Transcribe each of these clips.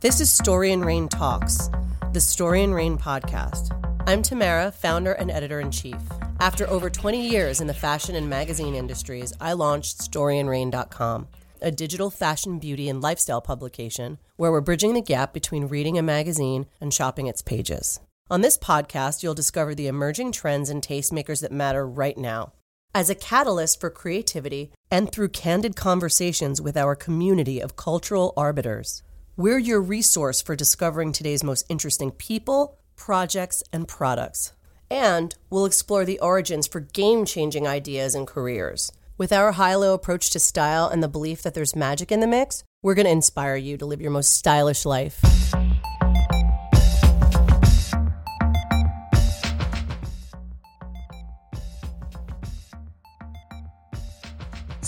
This is Story and Rain Talks, the Story and Rain podcast. I'm Tamara, founder and editor in chief. After over 20 years in the fashion and magazine industries, I launched StoryandRain.com, a digital fashion, beauty, and lifestyle publication where we're bridging the gap between reading a magazine and shopping its pages. On this podcast, you'll discover the emerging trends and tastemakers that matter right now. As a catalyst for creativity and through candid conversations with our community of cultural arbiters, we're your resource for discovering today's most interesting people, projects, and products. And we'll explore the origins for game changing ideas and careers. With our high low approach to style and the belief that there's magic in the mix, we're going to inspire you to live your most stylish life.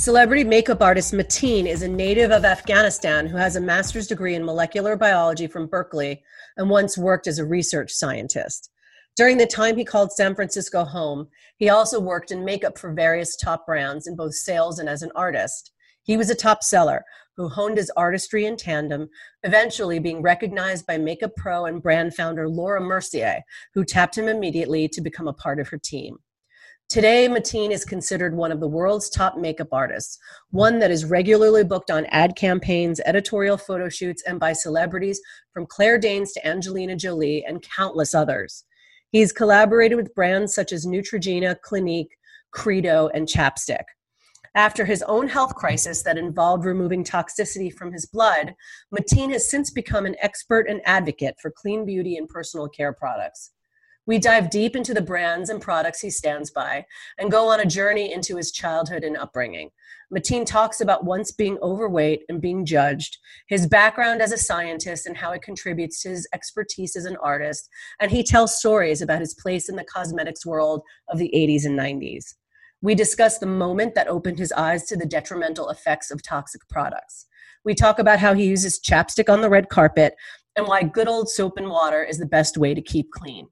Celebrity makeup artist Matin is a native of Afghanistan who has a master's degree in molecular biology from Berkeley and once worked as a research scientist. During the time he called San Francisco home, he also worked in makeup for various top brands in both sales and as an artist. He was a top seller who honed his artistry in tandem, eventually being recognized by makeup pro and brand founder Laura Mercier, who tapped him immediately to become a part of her team. Today, Matin is considered one of the world's top makeup artists, one that is regularly booked on ad campaigns, editorial photo shoots, and by celebrities from Claire Danes to Angelina Jolie and countless others. He's collaborated with brands such as Neutrogena, Clinique, Credo, and Chapstick. After his own health crisis that involved removing toxicity from his blood, Matin has since become an expert and advocate for clean beauty and personal care products. We dive deep into the brands and products he stands by and go on a journey into his childhood and upbringing. Matin talks about once being overweight and being judged, his background as a scientist and how it contributes to his expertise as an artist, and he tells stories about his place in the cosmetics world of the 80s and 90s. We discuss the moment that opened his eyes to the detrimental effects of toxic products. We talk about how he uses chapstick on the red carpet and why good old soap and water is the best way to keep clean.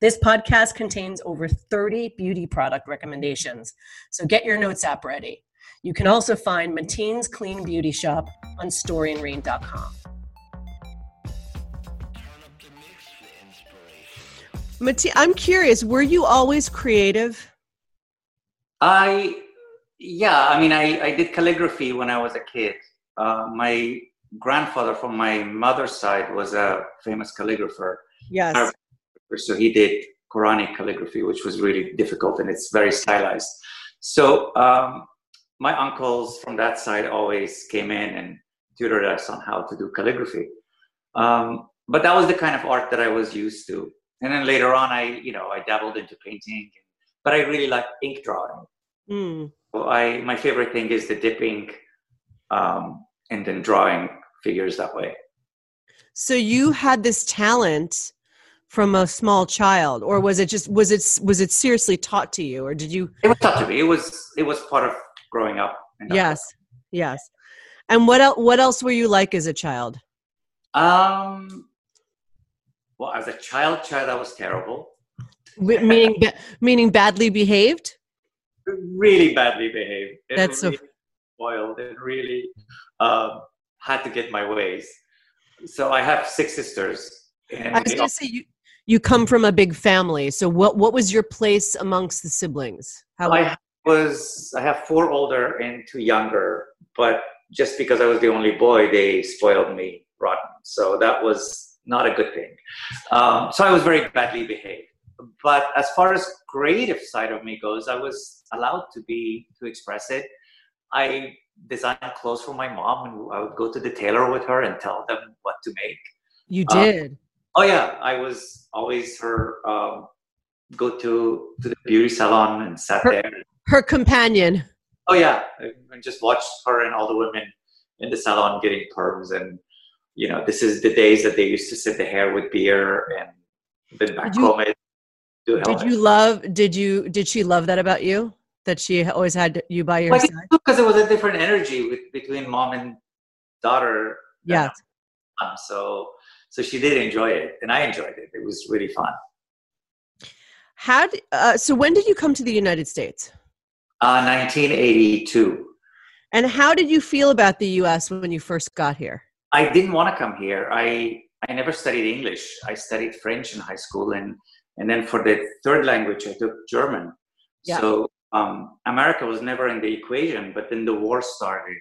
This podcast contains over 30 beauty product recommendations, so get your notes app ready. You can also find Matin's Clean Beauty Shop on storyandrain.com. Matin, I'm curious, were you always creative? I, yeah, I mean, I, I did calligraphy when I was a kid. Uh, my grandfather from my mother's side was a famous calligrapher. Yes. So he did Quranic calligraphy, which was really difficult and it's very stylized. So um, my uncles from that side always came in and tutored us on how to do calligraphy. Um, but that was the kind of art that I was used to. And then later on, I, you know, I dabbled into painting, but I really like ink drawing. Mm. So I, my favorite thing is the dipping, um, and then drawing figures that way. So you had this talent from a small child or was it just was it was it seriously taught to you or did you? It was taught to me. It was it was part of growing up. Yes yes. And what else what else were you like as a child? Um well as a child child i was terrible. Meaning meaning badly behaved? Really badly behaved. It that's really so spoiled. And really um, had to get my ways. So i have six sisters. And I was going to say you, you come from a big family. So what what was your place amongst the siblings? How I was I have four older and two younger, but just because I was the only boy, they spoiled me rotten. So that was not a good thing. Um, so I was very badly behaved. But as far as creative side of me goes, I was allowed to be to express it. I designed clothes for my mom, and I would go to the tailor with her and tell them what to make. You did. Um, Oh yeah, I was always her um, go to to the beauty salon and sat her, there. Her companion. Oh yeah, and just watched her and all the women in the salon getting perms and you know this is the days that they used to sit the hair with beer and then back home it. Did you love? Did you? Did she love that about you? That she always had you by your side? Because it was a different energy with, between mom and daughter. Yeah. so so she did enjoy it and i enjoyed it it was really fun how did, uh, so when did you come to the united states uh, 1982 and how did you feel about the us when you first got here I didn't want to come here. I I never studied English. I studied French in high school, and and then for the third language, I took German. Yeah. So um, America was never in the equation. But then the war started,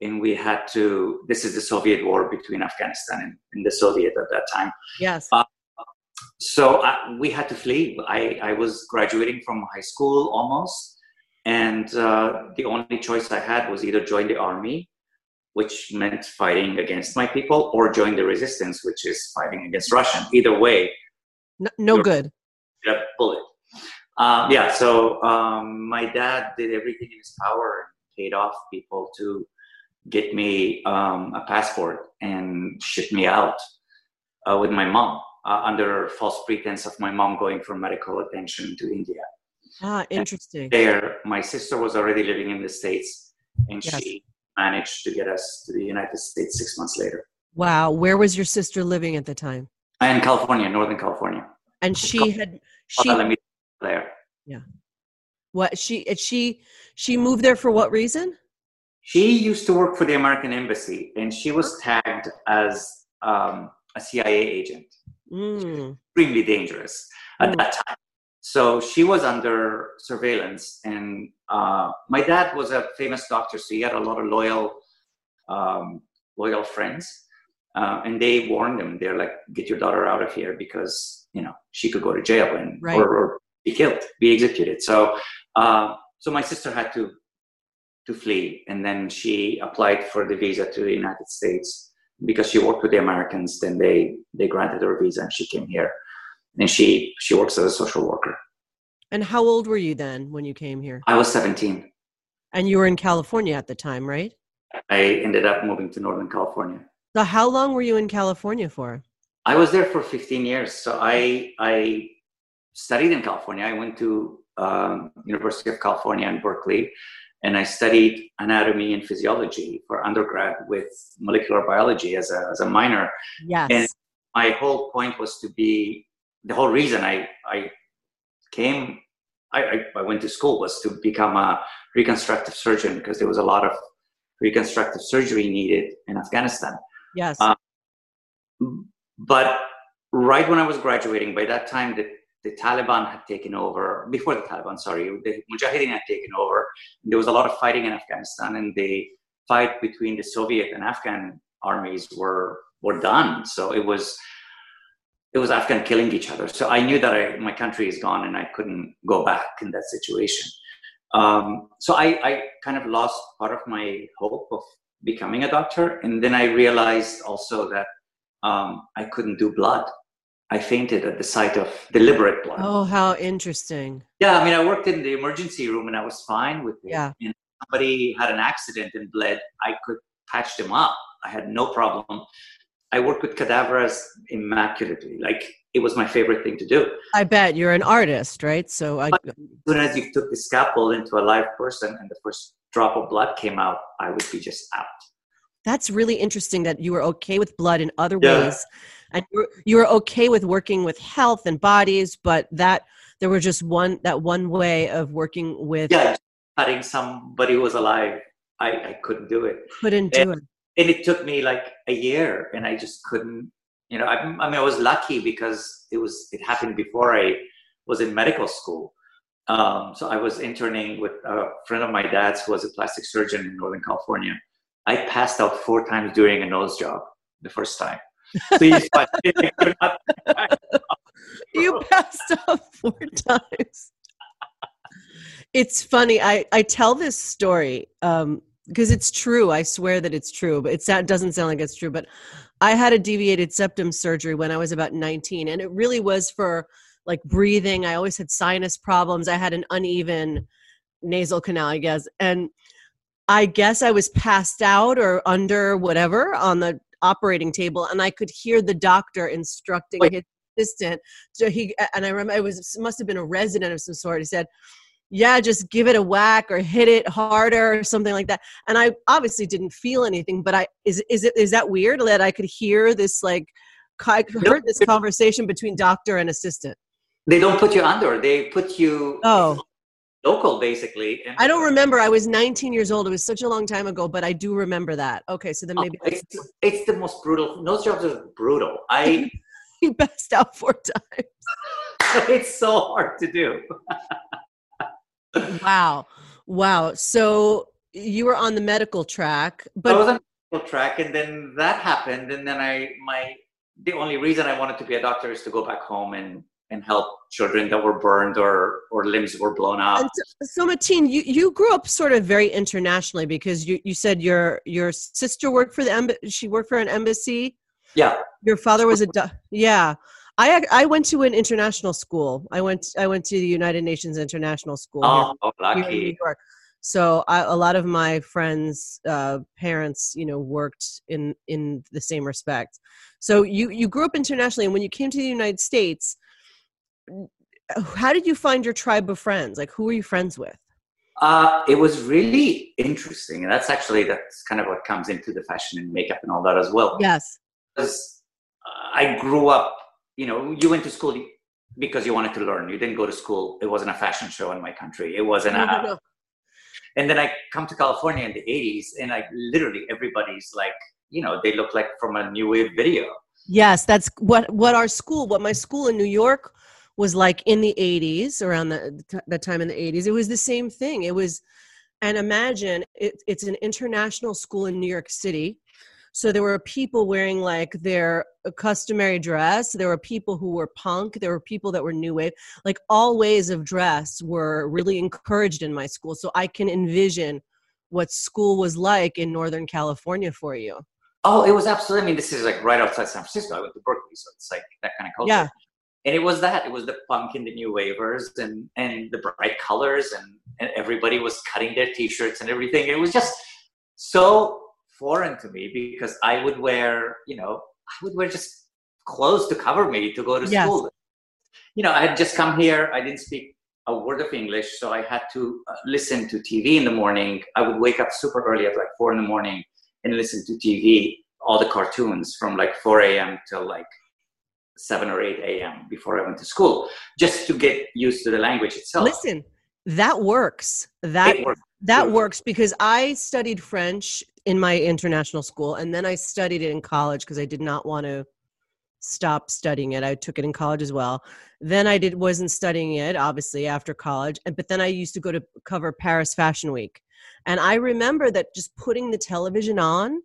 and we had to. This is the Soviet war between Afghanistan and, and the Soviet at that time. Yes. Uh, so I, uh, we had to flee. I, I was graduating from high school almost, and uh, the only choice I had was either join the army which meant fighting against my people, or join the resistance, which is fighting against Russian. Either way, no, no good. A bullet. Um, yeah, so um, my dad did everything in his power and paid off people to get me um, a passport and ship me out uh, with my mom uh, under false pretense of my mom going for medical attention to India. Ah, interesting. And there, my sister was already living in the States and yes. she managed to get us to the United States six months later. Wow. Where was your sister living at the time? In California, Northern California. And she had she there. Yeah. What she she she moved there for what reason? She used to work for the American Embassy, and she was tagged as um, a CIA agent. Mm. Extremely dangerous at mm. that time. So she was under surveillance, and uh, my dad was a famous doctor, so he had a lot of loyal, um, loyal friends, uh, and they warned him. They're like, "Get your daughter out of here because you know she could go to jail and right. or, or, be killed, be executed." So, uh, so my sister had to to flee, and then she applied for the visa to the United States because she worked with the Americans. Then they they granted her visa, and she came here and she she works as a social worker. And how old were you then when you came here? I was 17. And you were in California at the time, right? I ended up moving to Northern California. So how long were you in California for? I was there for 15 years. So I I studied in California. I went to um, University of California in Berkeley, and I studied anatomy and physiology for undergrad with molecular biology as a, as a minor. Yes. And my whole point was to be the whole reason I, I came, I, I, went to school was to become a reconstructive surgeon because there was a lot of reconstructive surgery needed in Afghanistan. Yes. Uh, but right when I was graduating, by that time, the, the Taliban had taken over, before the Taliban, sorry, the Mujahideen had taken over. There was a lot of fighting in Afghanistan, and the fight between the Soviet and Afghan armies were were done. So it was it was Afghan killing each other. So I knew that I, my country is gone and I couldn't go back in that situation. Um, so I, I kind of lost part of my hope of becoming a doctor. And then I realized also that um, I couldn't do blood. I fainted at the sight of deliberate blood. Oh, how interesting. Yeah, I mean, I worked in the emergency room and I was fine with it. Yeah. And somebody had an accident and bled, I could patch them up. I had no problem. I worked with cadavers immaculately. Like it was my favorite thing to do. I bet you're an artist, right? So I. As soon as you took the scalpel into a live person and the first drop of blood came out, I would be just out. That's really interesting that you were okay with blood in other yeah. ways, and you were, you were okay with working with health and bodies, but that there were just one that one way of working with. Yeah, cutting somebody who was alive, I, I couldn't do it. Couldn't do and, it and it took me like a year and i just couldn't you know I, I, mean i was lucky because it was it happened before i was in medical school um, so i was interning with a friend of my dad's who was a plastic surgeon in northern california i passed out four times during a nose job the first time so you, passed out four times it's funny i i tell this story um because it's true. I swear that it's true, but it doesn't sound like it's true. But I had a deviated septum surgery when I was about 19, and it really was for like breathing. I always had sinus problems. I had an uneven nasal canal, I guess. And I guess I was passed out or under whatever on the operating table, and I could hear the doctor instructing Wait. his assistant. So he and I remember it was must have been a resident of some sort. He said, yeah, just give it a whack or hit it harder or something like that. And I obviously didn't feel anything, but I is is it is that weird that I could hear this like I heard this conversation between doctor and assistant. They don't put you under. They put you oh local basically. I don't remember. I was 19 years old. It was such a long time ago, but I do remember that. Okay, so then oh, maybe oh, it's, it's the most brutal. Nose jobs are brutal. I you best out four times. it's so hard to do. wow, wow. So you were on the medical track, but I was on the medical track, and then that happened, and then I my the only reason I wanted to be a doctor is to go back home and and help children that were burned or or limbs were blown out. So, so Matin, you, you grew up sort of very internationally because you, you said your your sister worked for the embassy. She worked for an embassy. Yeah. Your father was a yeah. I I went to an international school. I went I went to the United Nations International School. Oh, here, lucky. Here in New York. So I, a lot of my friends' uh, parents, you know, worked in in the same respect. So you you grew up internationally, and when you came to the United States, how did you find your tribe of friends? Like, who were you friends with? Uh, it was really interesting, and that's actually that's kind of what comes into the fashion and makeup and all that as well. Yes, because uh, I grew up. You know, you went to school because you wanted to learn. You didn't go to school. It wasn't a fashion show in my country. It wasn't no, a. No, no. And then I come to California in the '80s, and like literally everybody's like, you know, they look like from a new wave video. Yes, that's what what our school, what my school in New York was like in the 80s around the, that time in the 80s it was the same thing. It was and imagine it, it's an international school in new york city. So there were people wearing like their customary dress. There were people who were punk. There were people that were new wave. Like all ways of dress were really encouraged in my school. So i can envision what school was like in northern california for you. Oh it was absolutely i mean this is like right outside san francisco. I went to berkeley so it's like that kind of culture. Yeah and it was that it was the punk and the new wavers and and the bright colors and, and everybody was cutting their t-shirts and everything. It was just so foreign to me because i would wear you know i would wear just clothes to cover me to go to yes. school. You know i had just come here. I didn't speak a word of english so i had to uh, listen to tv in the morning. I would wake up super early at like four in the morning and listen to tv all the cartoons from like 4 a.m till like 7 or 8 a.m. before I went to school, just to get used to the language itself. Listen, that works. That works. that works because I studied French in my international school and then I studied it in college because I did not want to stop studying it. I took it in college as well. Then I did wasn't studying it obviously after college, but then I used to go to cover Paris Fashion Week. And I remember that just putting the television on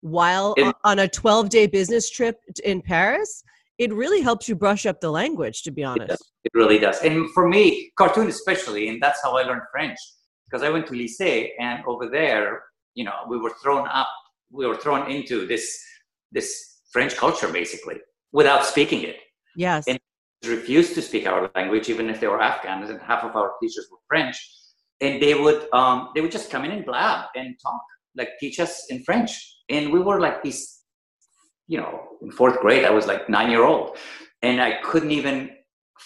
while on a 12 day business trip in Paris it really helps you brush up the language to be honest. It, it really does. And for me cartoon especially and that's how i learned french because i went to lycée and over there you know we were thrown up we were thrown into this this french culture basically without speaking it. Yes. And refused to speak our language even if they were afghans and half of our teachers were french. And they would um, they would just come in and blab and talk like teach us in french. And we were like these you know, in fourth grade, I was like nine year old, and I couldn't even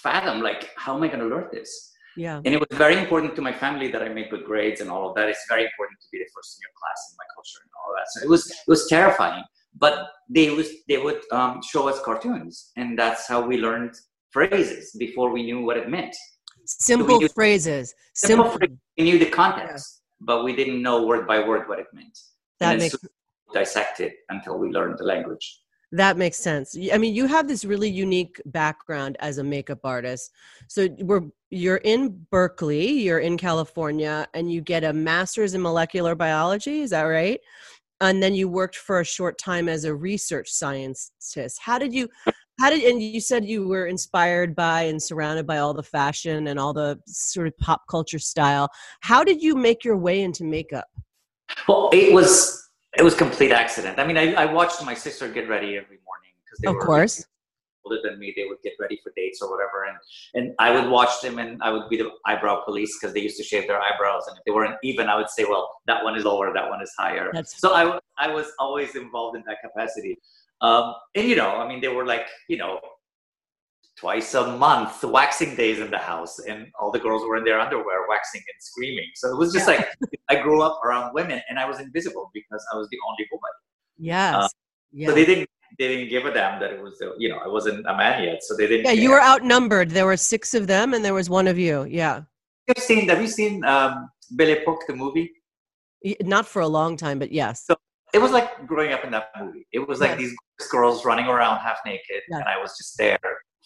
fathom like how am I going to learn this? Yeah. And it was very important to my family that I made good grades and all of that. It's very important to be the first in your class in my culture and all that. So it was it was terrifying. But they was they would um, show us cartoons, and that's how we learned phrases before we knew what it meant. Simple so phrases. Simple. simple phrases. We knew the context, yeah. but we didn't know word by word what it meant. That makes dissect it until we learn the language. That makes sense. I mean, you have this really unique background as a makeup artist. So we're you're in Berkeley, you're in California, and you get a master's in molecular biology. Is that right? And then you worked for a short time as a research scientist. How did you? How did and you said you were inspired by and surrounded by all the fashion and all the sort of pop culture style. How did you make your way into makeup? Well, it was it was complete accident. I mean, I, I watched my sister get ready every morning because they of were course older than me. They would get ready for dates or whatever, and and I would watch them, and I would be the eyebrow police because they used to shave their eyebrows, and if they weren't even, I would say, well, that one is lower, that one is higher. That's so I I was always involved in that capacity. Um, and you know, I mean, they were like, you know, twice a month waxing days in the house and all the girls were in their underwear waxing and screaming so it was just yeah. like i grew up around women and i was invisible because i was the only woman yes uh, yeah. so they didn't they didn't give a damn that it was you know i wasn't a man yet so they didn't yeah care. you were outnumbered there were six of them and there was one of you yeah Have seen? Have you seen um, Belle Epoque, the movie? Not for a long time, but yes. So it was like growing up in that movie. It was like these girls running around half naked, Yeah. and I was just there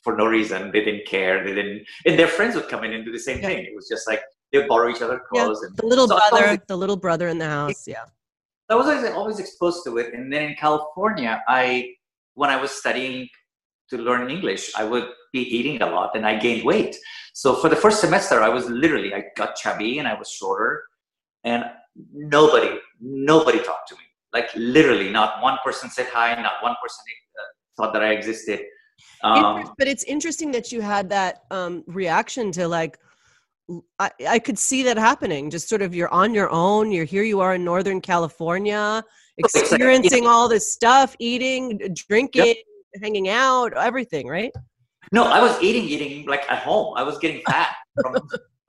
for no reason. They didn't care. They didn't, and their friends would come in and do the same Yeah. thing. It was just like they would borrow each other Yeah, clothes. And the little So brother, always- the little brother in the house. Yeah. I was always, always exposed to it. And then in California, I when I was studying to learn English, I would be eating a lot and I gained weight. So for the first semester, I was literally I got chubby and I was shorter, and nobody nobody talked to me. Like literally, not one person said hi, not one person uh, thought that I existed. Um, but it's interesting that you had that um, reaction to like I could see that happening just sort of you're on your own you're here you are in northern california experiencing all this stuff eating drinking hanging out everything right No, I was eating, eating like at home. I was getting fat from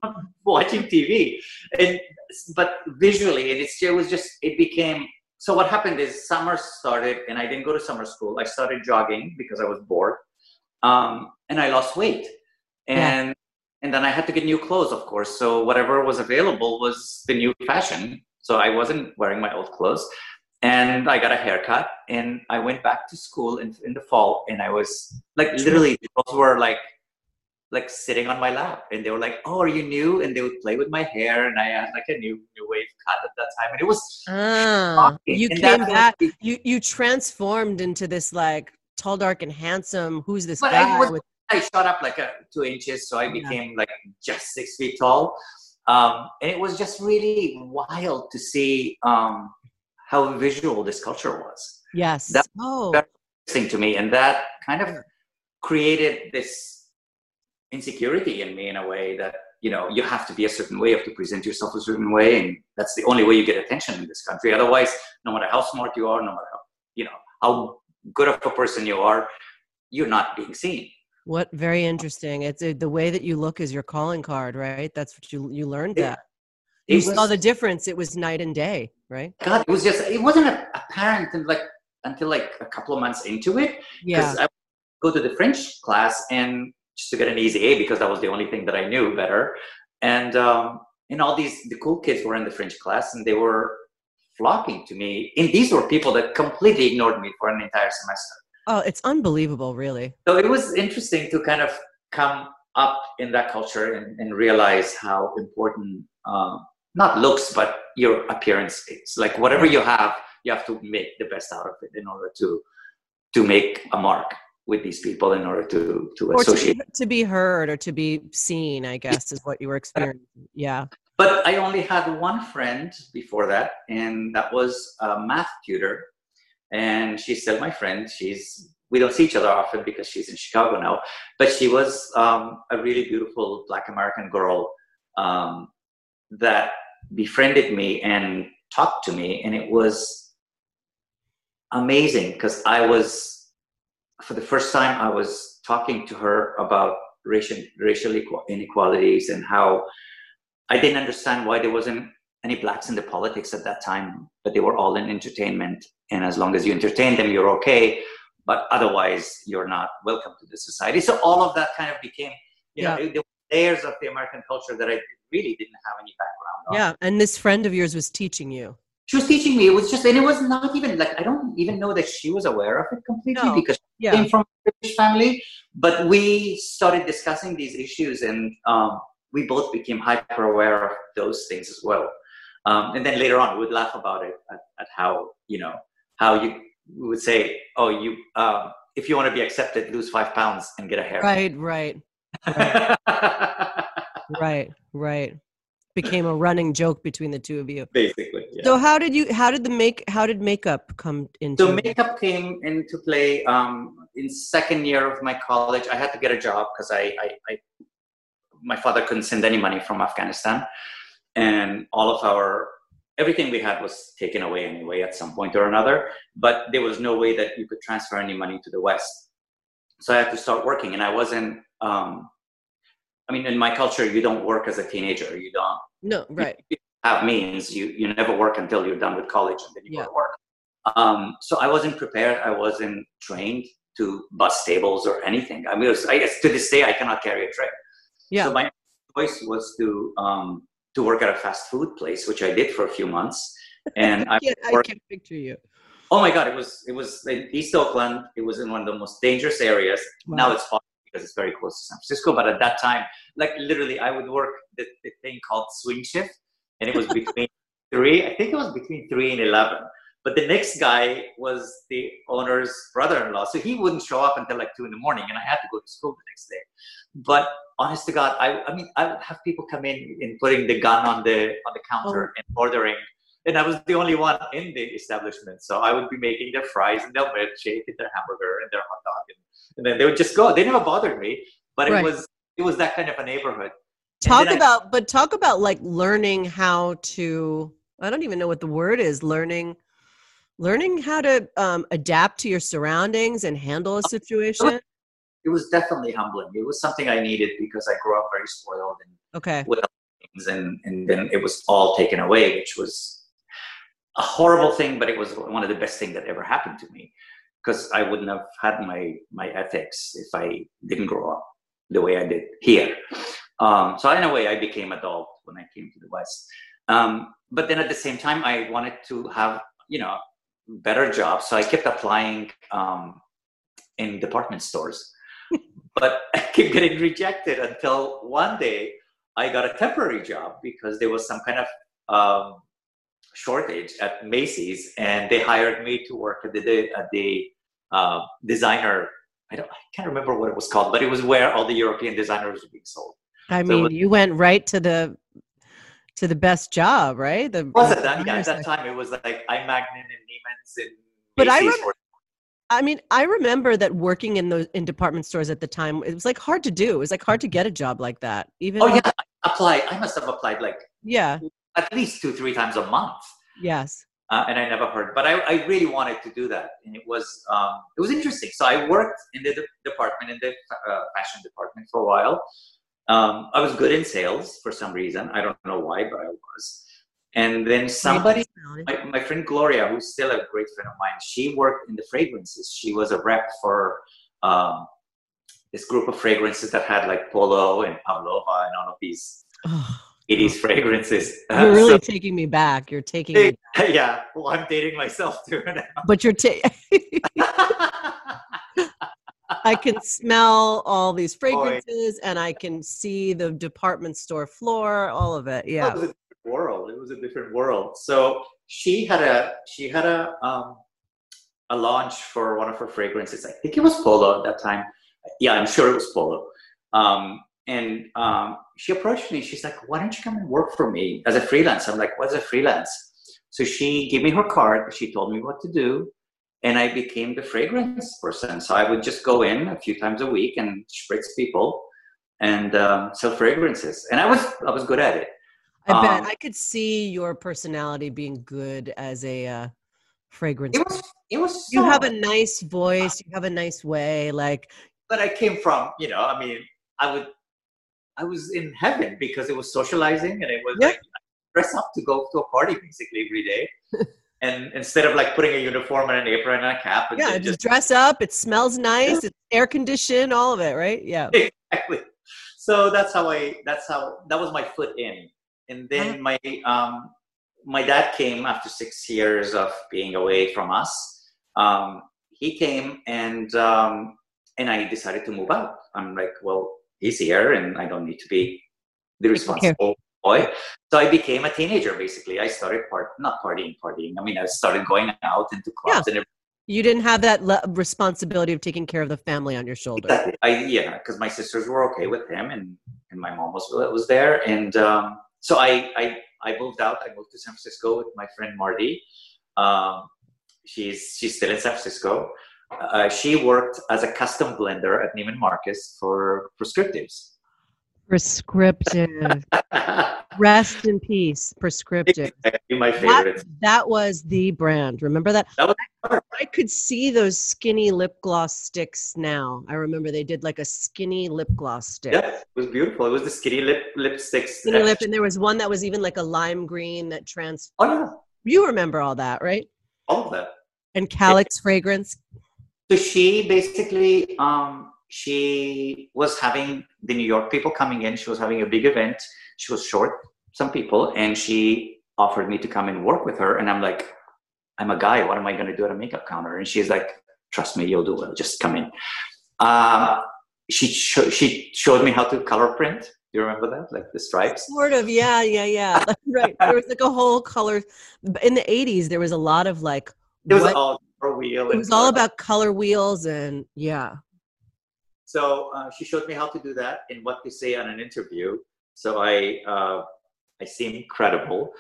watching TV, and but visually, and it was just it became. So what happened is summer started, and I didn't go to summer school. I started jogging because I was bored, um, and I lost weight, and and then I had to get new clothes, of course. So whatever was available was the new fashion. So I wasn't wearing my old clothes, and I got a haircut, and I went back to school in, in the fall, and I was like literally, the were like like sitting on my lap and they were like oh are you new? And they would play with my hair and i had like a new new wave cut at that time and it was shocking. you And came that was back you you transformed into this like tall dark and handsome who's this But I guy was- with i shot up like a two inches so i Yeah. became like just six feet tall. Um, and it was just really wild to see um, how visual this culture was. Yes. That- oh. that- interesting to me and that kind of created this insecurity in me in a way that you know you have to be a certain way you have to present yourself a certain way and that's the only way you get attention in this country. Otherwise no matter how smart you are no matter how you know how good of a person you are you're not being seen. What very interesting. It's uh, the way that you look is your calling card right? That's what you you learned It- that. you saw the difference. It was night and day right? God it was just it wasn't apparent until like until like a couple of months into it yeah. Because I go to the French class and just to get an easy A because that was the only thing that I knew better. And um, and all these the cool kids were in the French class and they were flocking to me. And these were people that completely ignored me for an entire semester. oh it's unbelievable really So it was interesting to kind of come up in that culture and, and realize how important um, not looks but your appearance is. Like whatever you have, you have to make the best out of it in order to to make a mark with these people in order to to or to associate. be, to be heard or to be seen i guess is what you were experiencing yeah But I only had one friend before that, and that was a math tutor. And she's still my friend. She's we don't see each other often because she's in Chicago now. But she was um, a really beautiful Black American girl um, that befriended me and talked to me, and it was amazing because I was for the first time I was talking to her about racial racial inequalities and how I didn't understand why there wasn't any blacks in the politics at that time, but they were all in entertainment. And as long as you entertain them, you're okay. But otherwise, you're not welcome to the society. So all of that kind of became, you know, there were layers of the American culture that I really didn't have any background on. yeah and this friend of yours was teaching you She was teaching me. It was just, and it was not even like, I don't even know that she was aware of it completely No. because yeah came from a British family, but we started discussing these issues and um, we both became hyper aware of those things as well. Um, and then later on, we would laugh about it at, at how, you know, how you we would say, oh, you, um, if you want to be accepted, lose five pounds and get a hair. right right right right became a running joke between the two of you Basically, yeah. so how did you how did the make how did makeup come into So makeup came into play um, in second year of my college. I had to get a job because I, I, I, my father couldn't send any money from Afghanistan, and all of our everything we had was taken away anyway at some point or another. But there was no way that you could transfer any money to the West. So I had to start working, and I wasn't. Um, I mean, in my culture, you don't work as a teenager. You don't no right have means you you never work until you're done with college and then you Yeah. go to work um, so i wasn't prepared i wasn't trained to bus tables or anything i mean it was, i guess to this day i cannot carry a tray yeah so my choice was to um, to work at a fast food place, which I did for a few months. And I, can't, I can't picture you. Oh my God! It was it was in East Oakland. It was in one of the most dangerous areas. Wow. Now it's fine because it's very close to San Francisco. But at that time, like literally, I would work the, the thing called swing shift, and it was between three. I think it was between three and eleven. But the next guy was the owner's brother-in-law, so he wouldn't show up until like two in the morning, and I had to go to school the next day. But honest to God, I, I mean, I would have people come in and putting the gun on the on the counter oh. and ordering, and I was the only one in the establishment. So I would be making their fries and their milkshake and their hamburger and their hot dog, and, and then they would just go. They never bothered me, but it Right. was it was that kind of a neighborhood. Talk then I- about, but talk about like learning how to. I don't even know what the word is. Learning, learning how to um, adapt to your surroundings and handle a situation. it was definitely humbling. It was something I needed because I grew up very spoiled and Okay. with things, and and then it was all taken away, which was a horrible thing, but it was one of the best things that ever happened to me because I wouldn't have had my my ethics if I didn't grow up the way I did here. Um, so in a way, I became adult when I came to the West. Um, but then at the same time, I wanted to have you know better jobs, so I kept applying um, in department stores. but I kept getting rejected until one day I got a temporary job because there was some kind of um, shortage at Macy's, and they hired me to work at the at the uh, designer. I don't, I can't remember what it was called, but it was where all the European designers were being sold. I So mean, what- you went right to the to the best job, right? The Was at that, yeah, at that time it was like I. Magnin and Neiman's and But I Macy's rem- were- I mean, I remember that working in those in department stores at the time, it was like hard to do. It was like hard to get a job like that. Even oh yeah, I applied. I must have applied like yeah, at least two, three times a month. yes. uh, and I never heard. But I, I really wanted to do that, and it was um, it was interesting. So I worked in the de- department in the uh, fashion department for a while. Um, I was good in sales for some reason. I don't know why, but I was. And then somebody, my, my friend Gloria, who's still a great friend of mine, she worked in the fragrances. She was a rep for um, this group of fragrances that had like Polo and Pavlova and all of these Oh, 80s fragrances. Uh, you're really so- taking me back. You're taking me, yeah, well, I'm dating myself too now. but you're ta- I can smell all these fragrances and I can see the department store floor, all of it. It Yeah. was a world. It was a different world. So she had a she had a um, a launch for one of her fragrances. I think it was Polo at that time. Yeah, I'm sure it was Polo. Um, and um, she approached me. She's like, "Why don't you come and work for me as a freelance?" I'm like, "What's a freelance?" So she gave me her card. She told me what to do, and I became the fragrance person. So I would just go in a few times a week and spritz people and um, sell fragrances. And I was I was good at it. I bet Um, I could see your personality being good as a uh, fragrance. It was it was you have a nice voice. You have a nice way. Like, but I came from, you know, I mean, I would, I was in heaven because it was socializing and it was Yeah. like dress up to go to a party basically every day. and instead of like putting a uniform and an apron and a cap and yeah, then just dress up. It smells nice. It's air conditioned. All of it, right? Yeah. exactly. So that's how I, that's how, that was my foot in. And then my, um, my dad came after six years of being away from us. Um, he came and, um, and I decided to move out. I'm like, well, here and I don't need to be the responsible boy. So I became a teenager basically. I started part, not partying, partying. I mean, I started going out into clubs and everything. You didn't have that le- responsibility of taking care of the family on your shoulder. Exactly. I yeah, because my sisters were okay with him, and and my mom was was there, and um, so I I I moved out. I moved to San Francisco with my friend Marty. Um, she's she's still in San Francisco. Uh, she worked as a custom blender at Neiman Marcus for prescriptives. Prescriptive. Rest in peace. Prescriptive. Exactly my That, favorite. that was the brand. Remember that? That was I, I could see those skinny lip gloss sticks now. I remember they did like a skinny lip gloss stick. Yeah, it was beautiful. It was the skinny lip lipsticks. Skinny lip, and there was one that was even like a lime green that trans. Oh yeah, You remember all that, right? all of that. And Calyx fragrance. So she basically, um, she was having the New York people coming in. She was having a big event. She was short some people, and she offered me to come and work with her. And I'm like, I'm a guy. What am I going to do at a makeup counter? And she's like, Trust me, you'll do well. Just come in. Uh, she sh- she showed me how to color print. Do you remember that, like the stripes? Sort of, yeah, yeah, yeah. right. There was like a whole color in the '80s. There was a lot of like. It was what, all wheel. It was all about color wheels and yeah. So uh, she showed me how to do that and what to say on an interview. So I uh, I seemed credible,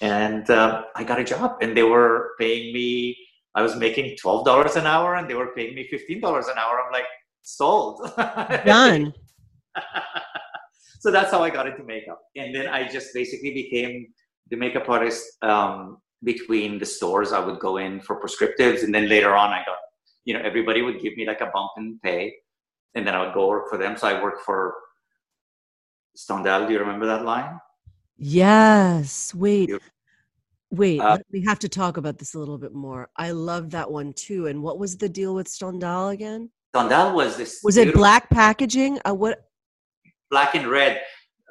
and uh, I got a job. And they were paying me. I was making twelve dollars an hour, and they were paying me fifteen dollars an hour. I'm like sold. Done. so that's how I got into makeup, and then I just basically became the makeup artist um, between the stores. I would go in for prescriptives, and then later on, I got you know everybody would give me like a bump in pay, and then I would go work for them. So I worked for Stendhal. Do you remember that line? Yes. Wait. Wait, uh, we have to talk about this a little bit more. I love that one too. And what was the deal with Stendhal again? Stendhal was this. Was it black packaging? Uh, what? Black and red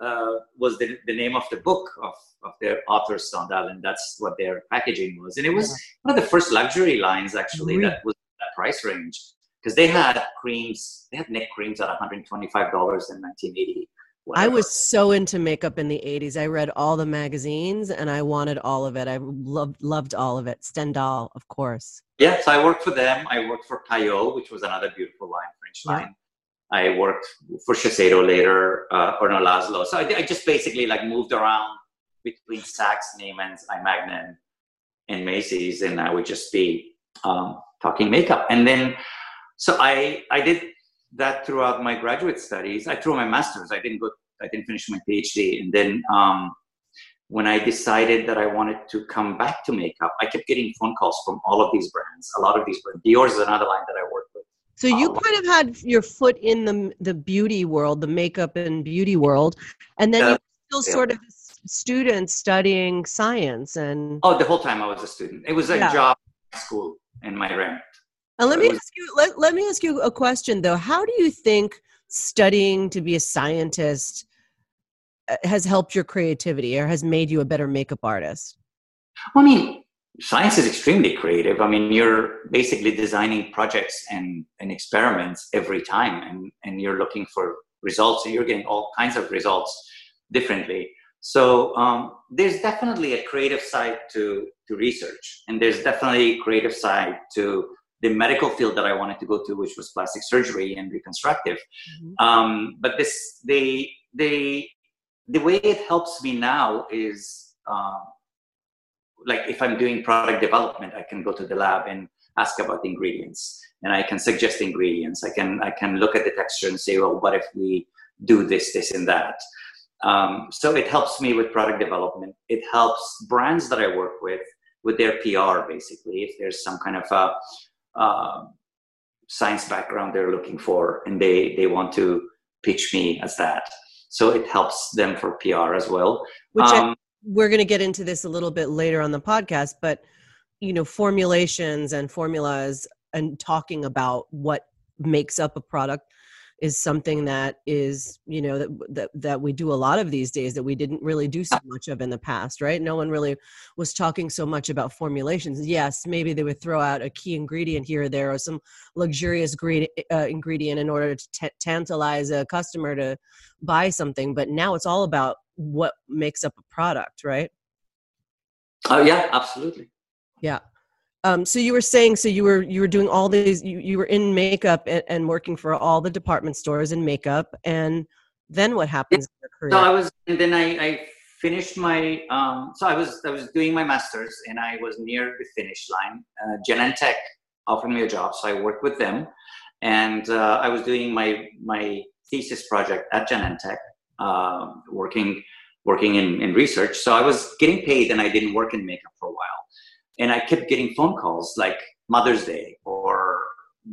uh, was the, the name of the book of, of their author Stendhal, and that's what their packaging was. And it was yeah. one of the first luxury lines actually really? that was that price range because they had creams, they had neck creams at $125 in 1980 Whatever. I was so into makeup in the 80s. I read all the magazines and I wanted all of it. I loved loved all of it. Stendhal, of course. Yes, I worked for them. I worked for Payot, which was another beautiful line, French line. I worked for Shiseido later, uh, or no, Laszlo. So I, I, just basically like moved around between Saks, Neiman's, Magnin, and Macy's, and I would just be um, talking makeup. And then, so I I did that throughout my graduate studies. I through my master's. I didn't go. I didn't finish my PhD, and then um, when I decided that I wanted to come back to makeup, I kept getting phone calls from all of these brands. A lot of these brands. Dior is another line that I work with. So you um, kind of had your foot in the the beauty world, the makeup and beauty world, and then uh, you still yeah. sort of student studying science and. Oh, the whole time I was a student. It was a yeah. job, school, and my rent. And let me ask you let, let me ask you a question though. How do you think studying to be a scientist uh, has helped your creativity or has made you a better makeup artist? Well, I mean, science is extremely creative. I mean, you're basically designing projects and, and experiments every time, and, and you're looking for results, and you're getting all kinds of results differently. So um, there's definitely a creative side to, to research, and there's definitely a creative side to the medical field that I wanted to go to, which was plastic surgery and reconstructive. Mm-hmm. Um, but this, the, the, the way it helps me now is um, like if I'm doing product development, I can go to the lab and ask about the ingredients, and I can suggest ingredients. I can I can look at the texture and say, well, what if we do this, this, and that. Um, so it helps me with product development. It helps brands that I work with with their PR, basically. If there's some kind of a uh, science background they're looking for, and they they want to pitch me as that. So it helps them for PR as well. Which um, we're going to get into this a little bit later on the podcast, but you know, formulations and formulas and talking about what makes up a product is something that is you know that, that that we do a lot of these days that we didn't really do so much of in the past right? No one really was talking so much about formulations. Yes maybe they would throw out a key ingredient here or there or some luxurious green, uh, ingredient in order to t- tantalize a customer to buy something but now it's all about what makes up a product right? Oh yeah absolutely. Yeah. Um, so you were saying, so you were you were doing all these, you, you were in makeup and, and working for all the department stores in makeup, and then what happens? So I was, and then I, I finished my, um, so I was I was doing my masters, and I was near the finish line. Uh, Genentech offered me a job, so I worked with them, and uh, I was doing my my thesis project at Genentech, uh, working working in, in research. So I was getting paid, and I didn't work in makeup for a while and I kept getting phone calls like Mother's Day or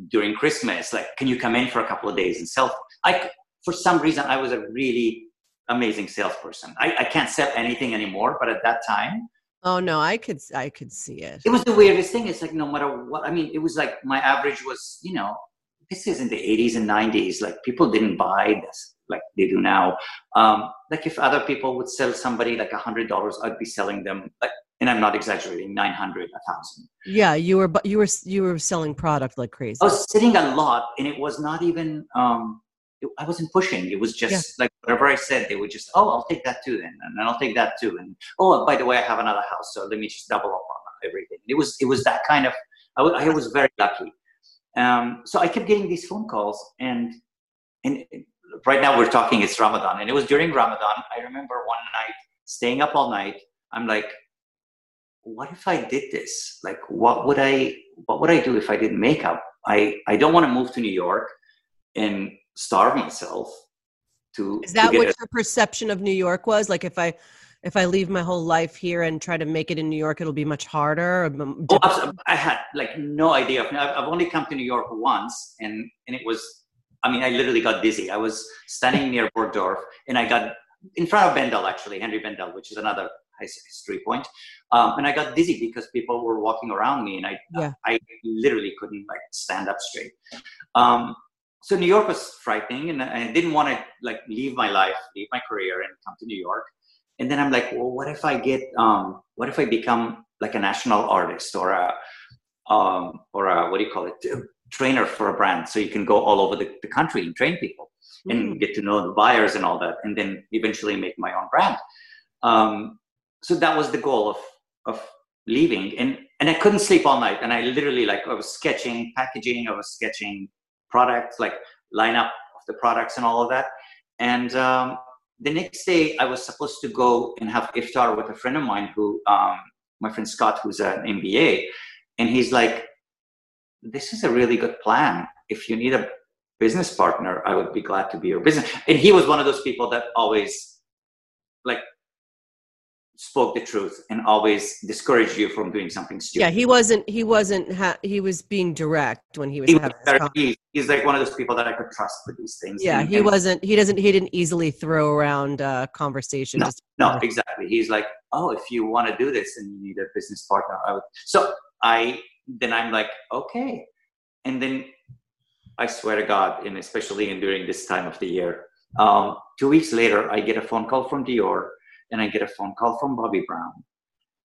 during Christmas, like, can you come in for a couple of days and sell? I, for some reason, I was a really amazing salesperson. I, I can't sell anything anymore, but at that time, Oh no, I could I could see it. It was the weirdest thing. It's like no matter what. I mean, it was like my average was you know this is in the 80s and 90s. Like people didn't buy this like they do now. Um, like if other people would sell somebody like a hundred dollars, I'd be selling them like, and I'm not exaggerating, 900, a thousand. Yeah. You were, you were, you were selling product like crazy. I was sitting a lot and it was not even, um, it, I wasn't pushing. It was just yeah. like whatever I said, they would just, oh, I'll take that too then. And I'll take that too. And oh, by the way, I have another house. So let me just double up on everything. It was, it was that kind of, I was very lucky. Um, so I kept getting these phone calls and, and right now we're talking it's Ramadan and it was during Ramadan. I remember one night staying up all night. I'm like, what if I did this? Like, what would I, what would I do if I didn't make up? I, I don't want to move to New York and starve myself to. Is that what a, your perception of New York was? Like if I, if I leave my whole life here and try to make it in New York, it'll be much harder. Oh, I had like no idea. I've only come to New York once, and and it was I mean, I literally got dizzy. I was standing near Bergdorf and I got in front of Bendel, actually, Henri Bendel, which is another history point. Um, and I got dizzy because people were walking around me and I, yeah. I literally couldn't like stand up straight. Um, so New York was frightening and I didn't want to like leave my life, leave my career and come to New York. And then I'm like, well, what if I get, um, what if I become like a national artist or a, um, or a, what do you call it? Trainer for a brand. So you can go all over the, the country and train people mm. and get to know the buyers and all that and then eventually make my own brand. Um, so that was the goal of of leaving. And and i couldn't sleep all night. And i literally like i was sketching packaging i was sketching products like lineup of the products and all of that. And um, the next day i was supposed to go and have iftar with a friend of mine who um, my friend scott who's an mba and he's like this is a really good plan. If you need a business partner, I would be glad to be your business. And he was one of those people that always like spoke the truth and always discouraged you from doing something stupid. Yeah, he wasn't. He wasn't. Ha- he was being direct when he was. He was very, he's like one of those people that I could trust with these things. Yeah, and, he and, wasn't. He doesn't. He didn't easily throw around uh, conversation. No, no, exactly. He's like, oh, if you want to do this and you need a business partner, I would. So I then I'm like, okay. And then I swear to God, and especially in during this time of the year, um, two weeks later, I get a phone call from Dior and I get a phone call from Bobbi Brown.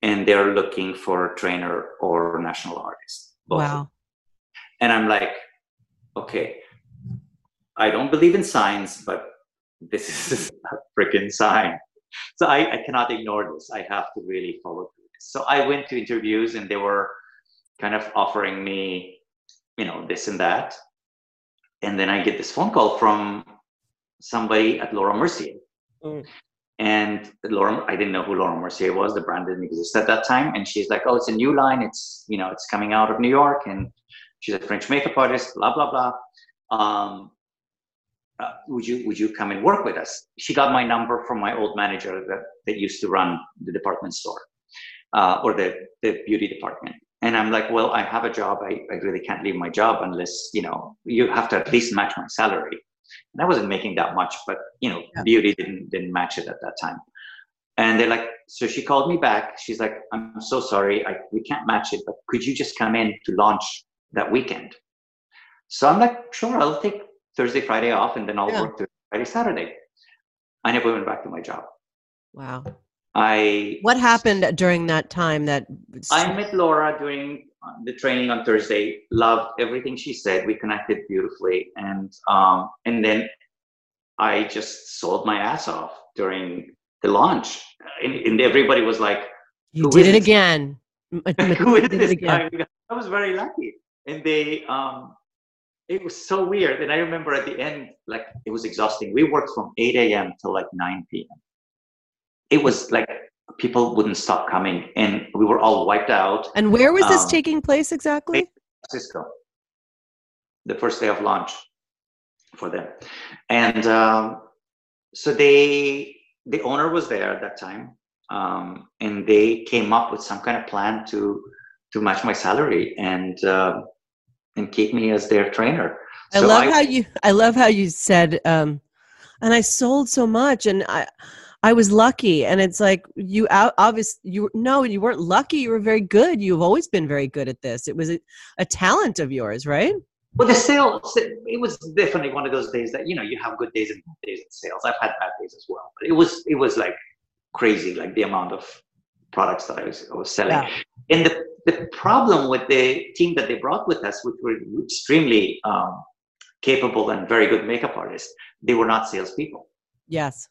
And they're looking for a trainer or national artist. Both. Wow. And I'm like, okay, I don't believe in signs, but this is a freaking sign. So I, I cannot ignore this. I have to really follow through this. So I went to interviews and they were kind of offering me, you know, this and that. And then I get this phone call from somebody at Laura Mercier. Mm. And Laura, I didn't know who Laura Mercier was. The brand didn't exist at that time. And she's like, "Oh, it's a new line. It's you know, it's coming out of New York, and she's a French makeup artist. Blah blah blah. Um, uh, would you would you come and work with us?" She got my number from my old manager that that used to run the department store uh, or the the beauty department. And I'm like, well, I have a job. I, I really can't leave my job unless, you know, you have to at least match my salary. And I wasn't making that much, but you know, yeah. beauty didn't didn't match it at that time. And they're like, so she called me back. She's like, I'm so sorry, I, we can't match it, but could you just come in to launch that weekend? So I'm like, sure, I'll take Thursday, Friday off, and then I'll yeah. work Thursday, Friday, Saturday. I never went back to my job. Wow. I what happened during that time that I met Laura during uh, the training on Thursday. Loved everything she said. We connected beautifully, and um, and then I just sold my ass off during the launch, and, and everybody was like, "You did it again." Who is this guy? I was very lucky, and they um, it was so weird. And I remember at the end, like it was exhausting. We worked from 8 a.m. till like 9 p.m it was like people wouldn't stop coming and we were all wiped out. And where was this um, taking place exactly? Francisco. The first day of launch for them. And um, so they, the owner was there at that time. Um, and they came up with some kind of plan to to match my salary and uh, and keep me as their trainer. I so love I, how you I love how you said um, and I sold so much and I I was lucky. And it's like you out obvious you no, you weren't lucky. You were very good. You've always been very good at this. It was a, a talent of yours, right? Well, the sales, it was definitely one of those days that, you know, you have good days and bad days in sales. I've had bad days as well, but it was, it was like crazy, like the amount of products that I was, I was selling. Yeah. And the, the problem with the team that they brought with us, which were extremely um, capable and very good makeup artists, they were not salespeople. Yes.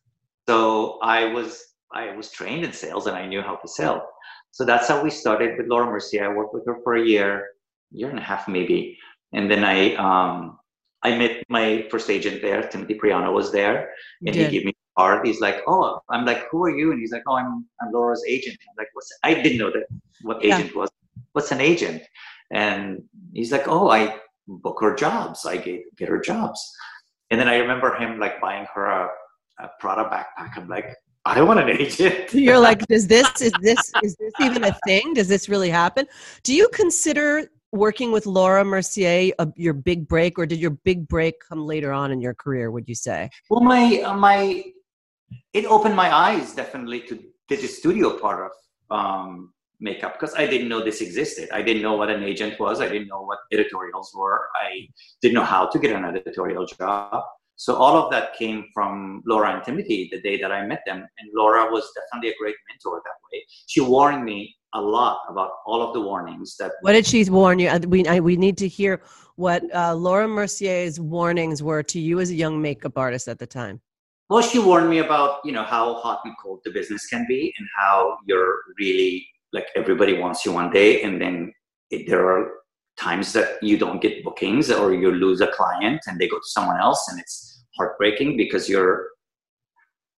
So I was, I was trained in sales and I knew how to sell. So that's how we started with Laura Mercier. I worked with her for a year, year and a half maybe and then I um, I met my first agent there. Timothy Priano was there, and he gave me a card. He's like, "Oh," I'm like, "Who are you?" And he's like, "Oh, I'm I'm Laura's agent." I'm like, "What's?" I didn't know that what yeah. agent was. What's an agent? And he's like, "Oh, I book her jobs. I get get her jobs." And then I remember him like buying her a, a Prada backpack. I'm like, I want an agent. You're like, does this is this is this even a thing? Does this really happen? Do you consider working with Laura Mercier a, your big break, or did your big break come later on in your career? Would you say? Well, my uh, my it opened my eyes definitely to, to the studio part of um, makeup because I didn't know this existed. I didn't know what an agent was. I didn't know what editorials were. I didn't know how to get an editorial job. So all of that came from Laura and Timothy the day that I met them. And Laura was definitely a great mentor that way. She warned me a lot about all of the warnings that. What did she warn you? We I, we need to hear what uh, Laura Mercier's warnings were to you as a young makeup artist at the time. Well, she warned me about you know how hot and cold the business can be, and how you're really like everybody wants you one day, and then it, there are times that you don't get bookings or you lose a client and they go to someone else, and it's heartbreaking because you're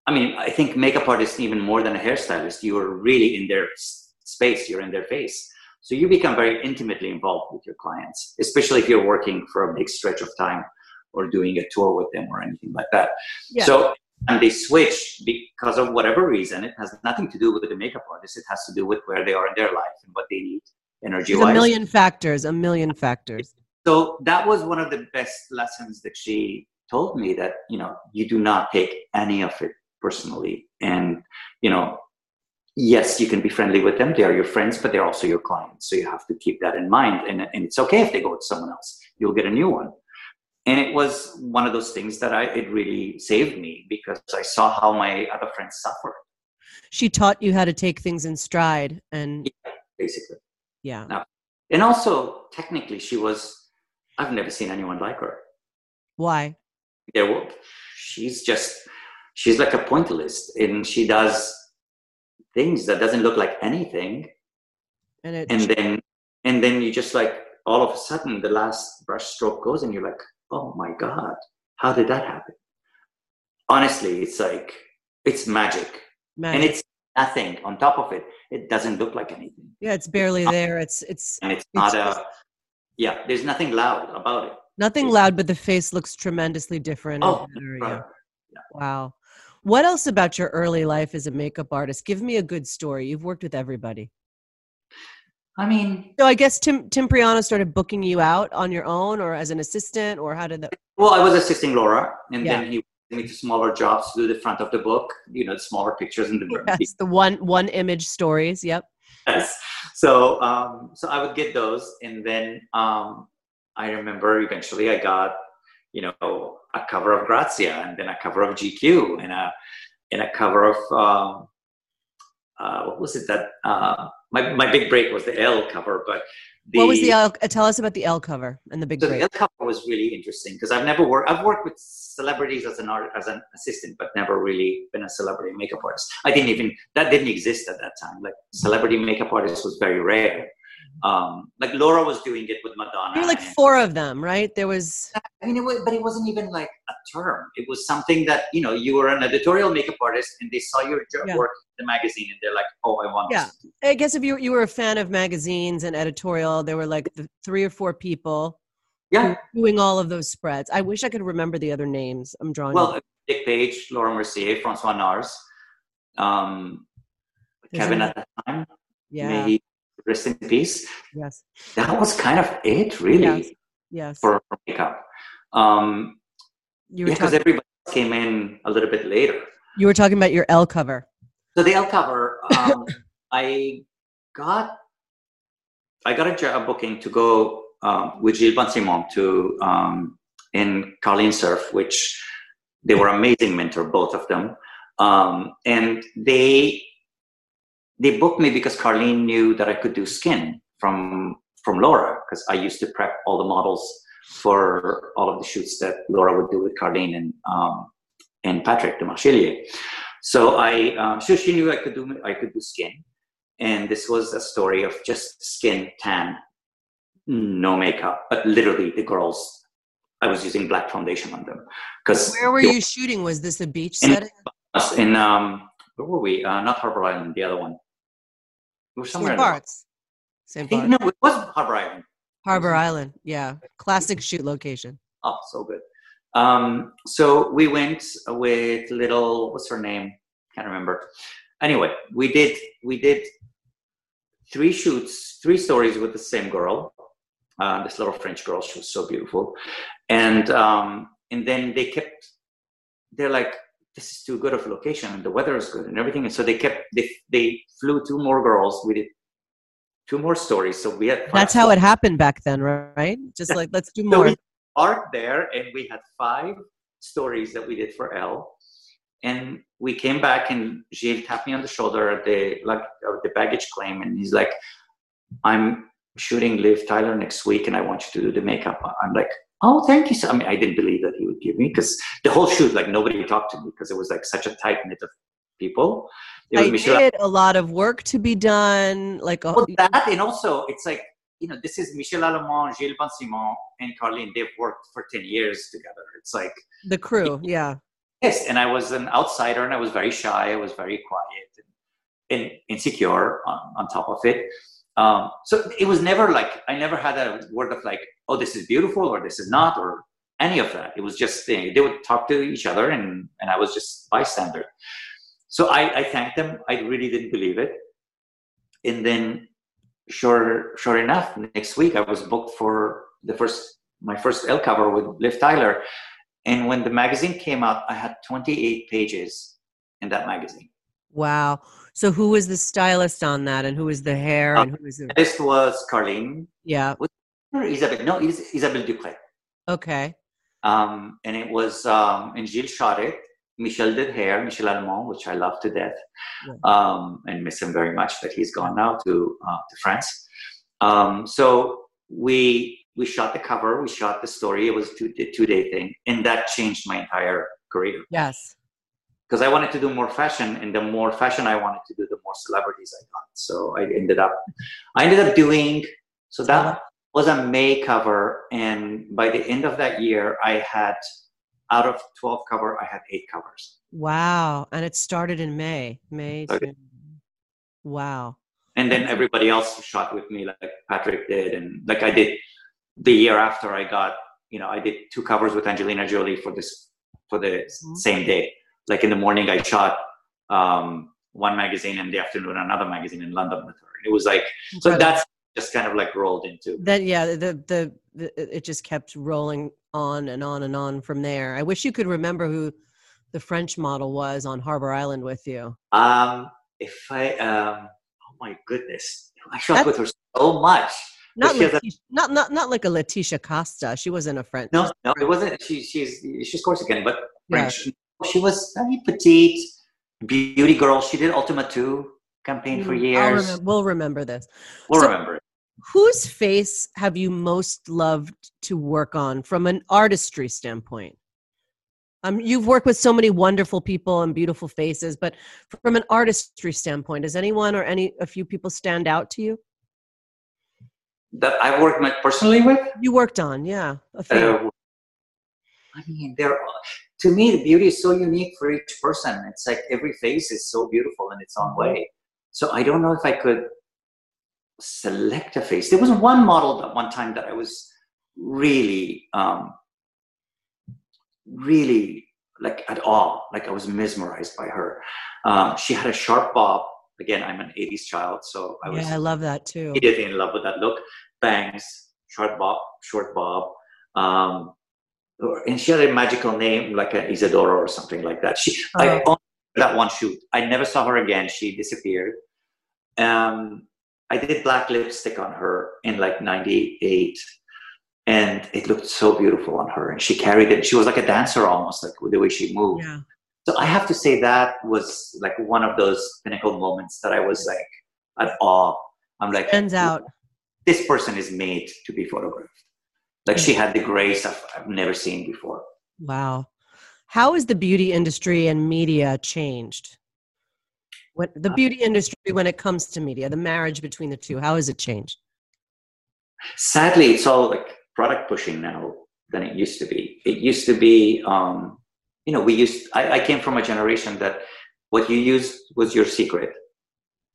I mean, I think makeup artists even more than a hairstylist, you are really in their space, you're in their face. So you become very intimately involved with your clients, especially if you're working for a big stretch of time or doing a tour with them or anything like that. Yeah. So and they switch because of whatever reason. It has nothing to do with the makeup artist. It has to do with where they are in their life and what they need energy wise. A million factors, a million factors. So that was one of the best lessons that she told me that, you know, you do not take any of it personally. And, you know, yes, you can be friendly with them. They are your friends, but they're also your clients. So you have to keep that in mind. And, and it's okay if they go with someone else. You'll get a new one. And it was one of those things that I it really saved me because I saw how my other friends suffered. She taught you how to take things in stride and yeah, basically. Yeah. Now, and also technically she was I've never seen anyone like her. Why? There were, she's just she's like a pointillist and she does things that doesn't look like anything. And, it, and then and then you just like all of a sudden the last brush stroke goes and you're like oh my god how did that happen? Honestly it's like it's magic, magic. and it's nothing. On top of it it doesn't look like anything. Yeah it's barely there. It's it's and it's, it's not just, a yeah there's nothing loud about it nothing loud but the face looks tremendously different oh, yeah. wow what else about your early life as a makeup artist? Give me a good story. You've worked with everybody. I mean, so I guess Tim Tim Priano started booking you out on your own, or as an assistant, or how did that? Well, I was assisting Laura, and yeah. then he me to smaller jobs to do the front of the book. You know, the smaller pictures in the yes, the one one image stories. Yep. Yes. So um, so I would get those, and then um, I remember eventually I got you know, a cover of Grazia and then a cover of GQ and a and a cover of um, uh, what was it that uh, my my big break was the Elle cover, but the, what was the Elle? Uh, tell us about the Elle cover and the big so break. The Elle cover was really interesting because I've never worked. I've worked with celebrities as an art as an assistant, but never really been a celebrity makeup artist. I didn't even that didn't exist at that time. Like celebrity makeup artist was very rare um, like Laura was doing it with Madonna. There were like four of them, right? There was. I mean, it was, but it wasn't even like a term. It was something that you know you were an editorial makeup artist, and they saw your yeah. work in the magazine, and they're like, "Oh, I want." Yeah, I guess if you you were a fan of magazines and editorial, there were like the three or four people. Yeah, doing all of those spreads. I wish I could remember the other names. I'm drawing. Well, Dick Page, Laura Mercier, Francois Nars, um, Kevyn at the time. Yeah. May he rest in peace. Yes. That was kind of it, really. Yes. yes. For, for makeup. Um, you because talking- everybody came in a little bit later. You were talking about your Elle cover. So the Elle cover, um, I got, I got a job booking to go um, with Gilles Bensimon to um, in Carlyne Cerf, which they were amazing mentor, both of them. Um, and they they booked me because Carlyne knew that I could do skin from from Laura because I used to prep all the models for all of the shoots that Laura would do with Carlyne and um, and Patrick Demarchelier. So I um, so she knew I could do I could do skin, and this was a story of just skin tan, no makeup, but literally the girls. I was using black foundation on them because. Where were you shooting? Was this a beach setting? In um, where were we? Uh, not Harbor Island, the other one. We were somewhere. St. Bart's. St. Bart's. No, it was Harbor Island. Harbor Island, yeah, classic shoot location. Oh, so good. Um, so we went with little. What's her name? Can't remember. Anyway, we did we did three shoots, three stories with the same girl. Uh, this little French girl. She was so beautiful, and um, and then they kept. They're like, this is too good of a location, and the weather is good, and everything. And so they kept. They they flew two more girls. We did two more stories. So we had. That's how it happened back then, right? Just like let's do more. so we parked there, and we had five stories that we did for Elle. And we came back, and Gilles tapped me on the shoulder at the like uh, the baggage claim, and he's like, "I'm shooting Liv Tyler next week, and I want you to do the makeup." I'm like, "Oh, thank you." So I mean, I didn't believe that he would give me because the whole shoot, like nobody talked to me because it was like such a tight knit of people. I Michel- did a lot of work to be done. Like a- well, that, and also it's like you know, this is Michel Allemand, Gilles Bensimon, and Carlyne. They've worked for ten years together. It's like the crew, yeah. Yes, and I was an outsider, and I was very shy. I was very quiet and, and insecure on, on top of it. Um, so it was never like I never had a word of like, oh, this is beautiful or this is not or any of that. It was just they, they would talk to each other, and and I was just bystander. So I, I thanked them. I really didn't believe it. And then sure sure enough, next week I was booked for the first my first Elle cover with Liv Tyler. And when the magazine came out, I had 28 pages in that magazine. Wow. So who was the stylist on that and who was the hair and who was the This was Carlyne. Yeah. Isabelle. No, Isabelle Dupré. Okay. Um, and it was um, and Gilles shot it Michel did hair, Michel Allemand, which I love to death, yeah. um, and miss him very much that he's gone now to uh, to France. Um, so we we shot the cover, we shot the story. It was a two two day thing, and that changed my entire career. Yes, because I wanted to do more fashion, and the more fashion I wanted to do, the more celebrities I got. So I ended up I ended up doing so that was a May cover, and by the end of that year, I had out of 12 cover, I had eight covers. Wow. And it started in May. May. Okay. Wow. And then everybody else shot with me, like Patrick did. And like I did the year after I got, you know, I did two covers with Angelina Jolie for this, for the mm-hmm. same day. Like in the morning, I shot um, one magazine, in the afternoon, another magazine in London with her. and It was like, so that's just kind of like rolled into. That, yeah, the, the, the, it just kept rolling on and on and on from there. I wish you could remember who the French model was on Harbor Island with you. Um, if I, um, oh my goodness, I shot with her so much. Not, Laetitia, a, not not not like a Laetitia Casta. She wasn't a French. No, no, it wasn't. She she's she's Corsican, but French. Yeah. She was very petite, beauty girl. She did Ultima Two campaign for mm, years. Remember, we'll remember this. We'll so, remember it whose face have you most loved to work on from an artistry standpoint? Um, you've worked with so many wonderful people and beautiful faces, but from an artistry standpoint, does anyone or any a few people stand out to you? That I worked personally with? You worked on, yeah. Uh, I mean, there. To me, the beauty is so unique for each person. It's like every face is so beautiful in its own mm-hmm. way. So I don't know if I could select a face. There was one model at one time that I was really, um, really like at all. Like I was mesmerized by her. Um, she had a sharp bob. Again, I'm an 80s child, so I was. Yeah, I love that too. Immediately in love with that look. Bangs, short bob, short bob. Um, and she had a magical name like an Isadora or something like that. She, oh. I only that one shoot. I never saw her again. She disappeared. Um, I did black lipstick on her in like 98. and it looked so beautiful on her and she carried it she was like a dancer almost like with the way she moved Yeah. so i have to say that was like one of those pinnacle moments that i was like at awe i'm like Stands out. this person is made to be photographed like she had the grace of, i've never seen before Wow. How has the beauty industry and media changed? What the Uh, beauty industry when it comes to media, the marriage between the two, how has it changed? sadly it's all like product pushing now than it used to be it used to be um you know we used I, I came from a generation that what you used was your secret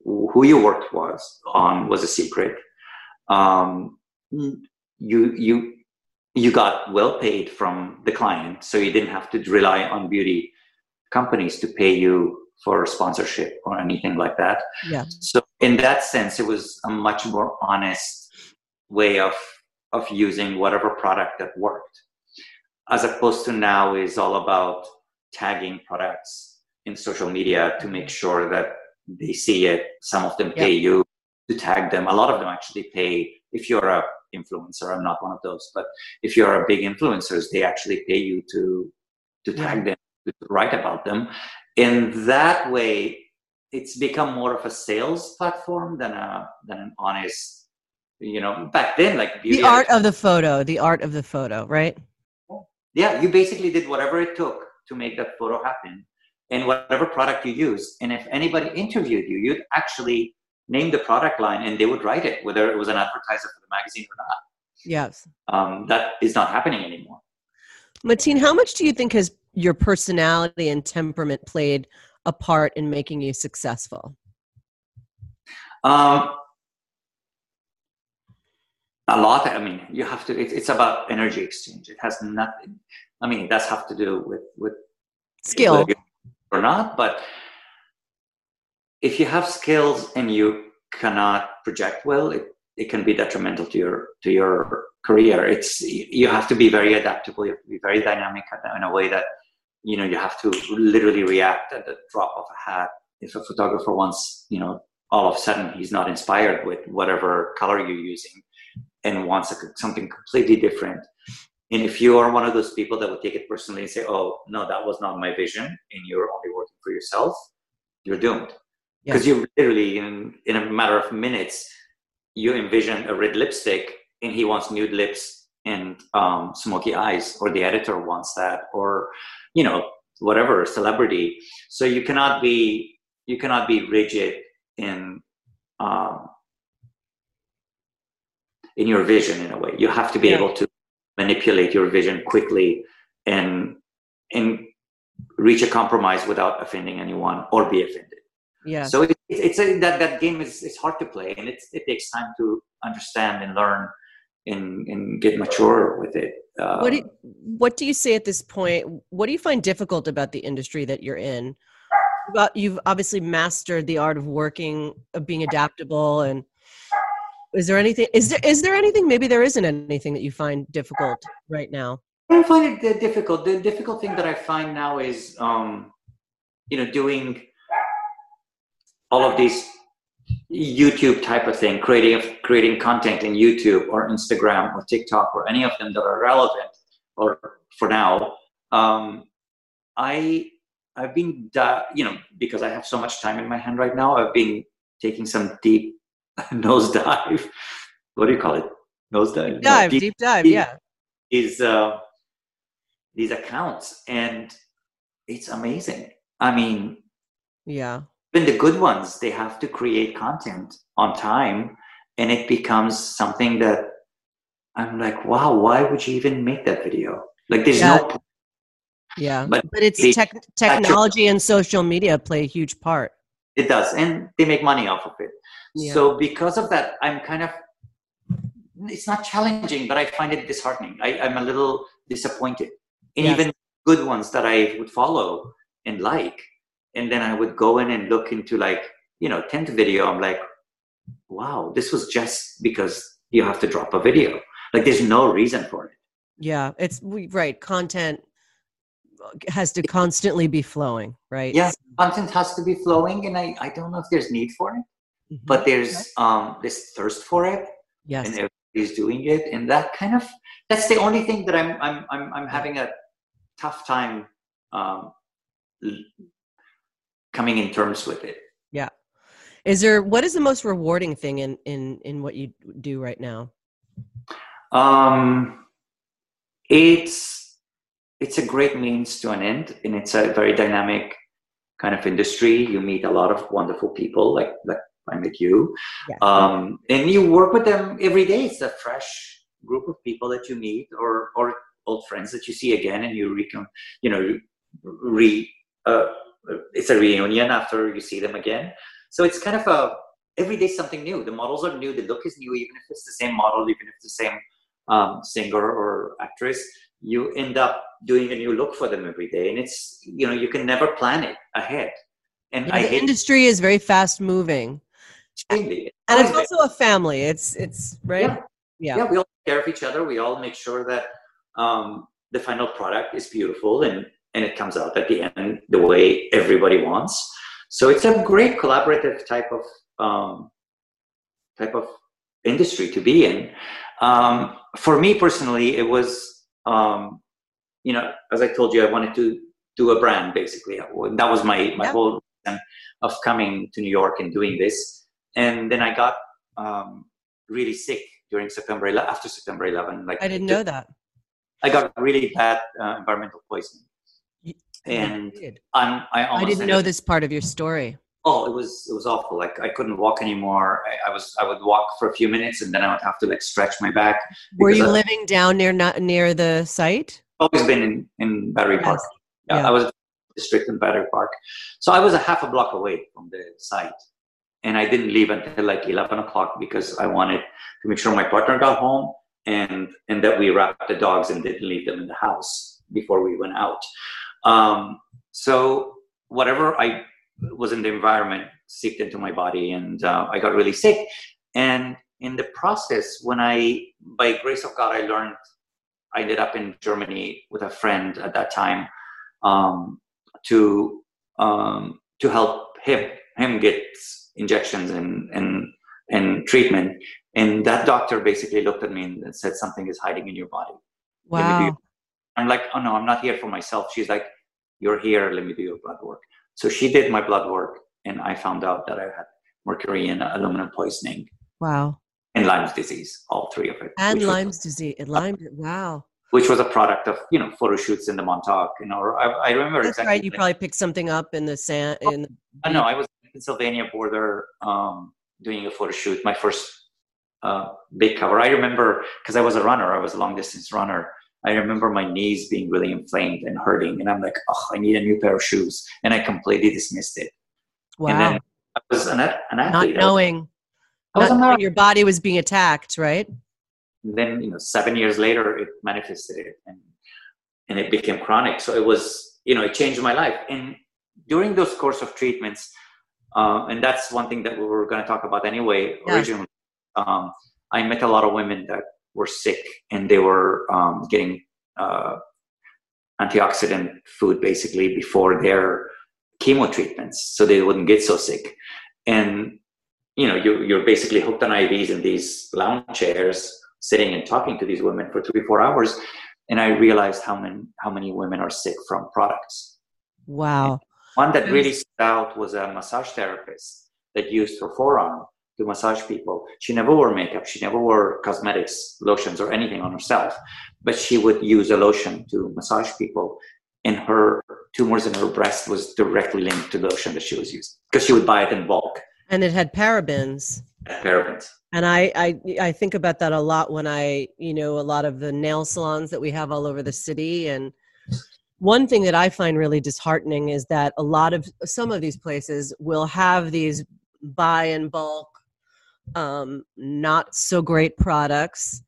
who you worked was on was a secret um you you you got well paid from the client so you didn't have to rely on beauty companies to pay you for sponsorship or anything like that. Yeah. so in that sense it was a much more honest way of of using whatever product that worked. As opposed to now is all about tagging products in social media to mm-hmm. make sure that they see it. Some of them pay you to tag them. A lot of them actually pay if you're a influencer i'm not one of those but if you're a big influencers they actually pay you to to tag them to write about them in that way it's become more of a sales platform than a than an honest you know back then like The art of the photo, the art of the photo, right? yeah you basically did whatever it took to make that photo happen and whatever product you used and if anybody interviewed you you'd actually name the product line and they would write it whether it was an advertiser for the magazine or not Yes. um, that is not happening anymore Matin, how much do you think has your personality and temperament played a part in making you successful? um, a lot i mean you have to it, it's about energy exchange it has nothing i mean it does have to do with with Skill. whether or not but if you have skills and you cannot project well it, it can be detrimental to your to your career. It's you have to be very adaptable you have to be very dynamic in a way that you know you have to literally react at the drop of a hat. If a photographer wants you know all of a sudden he's not inspired with whatever color you're using and wants a, something completely different. And if you are one of those people that would take it personally and say, oh, no, that was not my vision, and you're only working for yourself, you're doomed. Yeah. Because you literally, in, in a matter of minutes, you envision a red lipstick and he wants nude lips and um, smoky eyes, or the editor wants that, or, you know, whatever, celebrity. So you cannot be, you cannot be rigid in, um, in your vision in a way. You have to be Yeah. able to manipulate your vision quickly and and reach a compromise without offending anyone or be offended. Yeah. So it, it's a, that that game is it's hard to play and it's, it takes time to understand and learn and and get mature with it. Uh, what do you, what do you say at this point? What do you find difficult about the industry that you're in? About you've obviously mastered the art of working, of being adaptable, and is there anything? Is there is there anything? Maybe there isn't anything that you find difficult right now. I don't find it uh, difficult. The difficult thing that I find now is, um, you know, doing all of these YouTube type of thing, creating creating content in YouTube or Instagram or TikTok or any of them that are relevant. Or for now, um, I I've been, you know, because I have so much time in my hand right now. I've been taking some deep nosedive. What do you call it? Nosedive. No, Dive, deep- deep dive, deep- yeah. is uh, these accounts, and it's amazing. I mean, Yeah. Even the good ones, they have to create content on time, and it becomes something that I'm like, wow, why would you even make that video? Like, there's Yeah. no. Yeah. But But it's they- tech, technology and social media play a huge part. It does, and they make money off of it. Yeah. So because of that, I'm kind of. It's not challenging, but I find it disheartening. I, I'm a little disappointed. And Yes. even good ones that I would follow and like, and then I would go in and look into like, you know, 10th video. I'm like, wow, this was just because you have to drop a video. Like, there's no reason for it. Yeah. It's we, right. Content has to constantly be flowing, right? Yeah, content has to be flowing, and I, I don't know if there's need for it, Mhm. but there's um this thirst for it, yes. and everybody's doing it, and that kind of that's the only thing that I'm I'm I'm, I'm having a tough time um, coming in terms with it. Yeah. Is there what is the most rewarding thing in in in what you do right now? Um, it's it's a great means to an end, and it's a very dynamic kind of industry. You meet a lot of wonderful people, like like I met you, yes. um, and you work with them every day. It's a fresh group of people that you meet, or or old friends that you see again, and you recon, you know, re. Uh, it's a reunion after you see them again. So it's kind of a every day something new. The models are new. The look is new, even if it's the same model, even if it's the same um, singer or actress. You end up doing a new look for them every day, and it's you know you can never plan it ahead. And the industry is very fast moving. And it's also a family. It's it's right. Yeah. yeah. yeah, we all take care of each other. We all make sure that um, the final product is beautiful and and it comes out at the end the way everybody wants. So it's a great collaborative type of um, type of industry to be in. Um, for me personally, it was um, you know as I told you, I wanted to do a brand basically. That was my my yeah. whole reason of coming to New York and doing this. And then I got um, really sick during September 11, after September 11. Like I didn't know that. I got really bad uh, environmental poisoning and I'm, I, I didn't know this part of your story. Oh, it was it was awful. Like I couldn't walk anymore. I, I, was I would walk for a few minutes and then I would have to like stretch my back. Were you I, living down near not near the site? Always been in in Battery yes. Park. Yeah, yeah, I was district in Battery Park, so I was a half a block away from the site, and I didn't leave until like eleven o'clock because I wanted to make sure my partner got home and and that we wrapped the dogs and didn't leave them in the house before we went out. Um, so whatever I was in the environment seeped into my body, and uh, I got really sick. And in the process, when I, by grace of God, I learned. I ended up in Germany with a friend at that time um, to um, to help him him get injections and and and treatment. And that doctor basically looked at me and said, "Something is hiding in your body." Wow. I'm like, oh no, I'm not here for myself. She's like, you're here, let me do your blood work. So she did my blood work, and I found out that I had mercury and aluminum poisoning. Wow. And Lyme's disease, all three of it. And Lyme's was, disease. And Lyme, wow. Which was a product of you know photo shoots in the Montauk. You know, I, I remember That's exactly right. You probably picked something up in the sand. In the oh, no, I was in Pennsylvania border um, doing a photo shoot. My first uh, big cover. I remember because I was a runner. I was a long distance runner. I remember my knees being really inflamed and hurting, and I'm like, oh, I need a new pair of shoes, and I completely dismissed it. Wow. And then I was an, an athlete. Not knowing, not knowing your body was being attacked, right? And then you know, seven years later, it manifested it, and and it became chronic. So it was, you know, it changed my life. And during those course of treatments, uh, and that's one thing that we were going to talk about anyway. Yeah. Originally, um, I met a lot of women that were sick and they were um, getting uh, antioxidant food basically before their chemo treatments so they wouldn't get so sick. And you know you, you're basically hooked on ivs in these lounge chairs sitting and talking to these women for three four hours and i realized how many how many women are sick from products. Wow. And one that really stood out was a massage therapist that used her forearm to massage people. She never wore makeup. She never wore cosmetics, lotions, or anything on herself. But she would use a lotion to massage people. And her tumors in her breast was directly linked to the lotion that she was using because she would buy it in bulk. And it had parabens. Parabens. And I, I, I think about that a lot when I, you know, a lot of the nail salons that we have all over the city. And one thing that I find really disheartening is that a lot of some of these places will have these buy in bulk um, not so great products.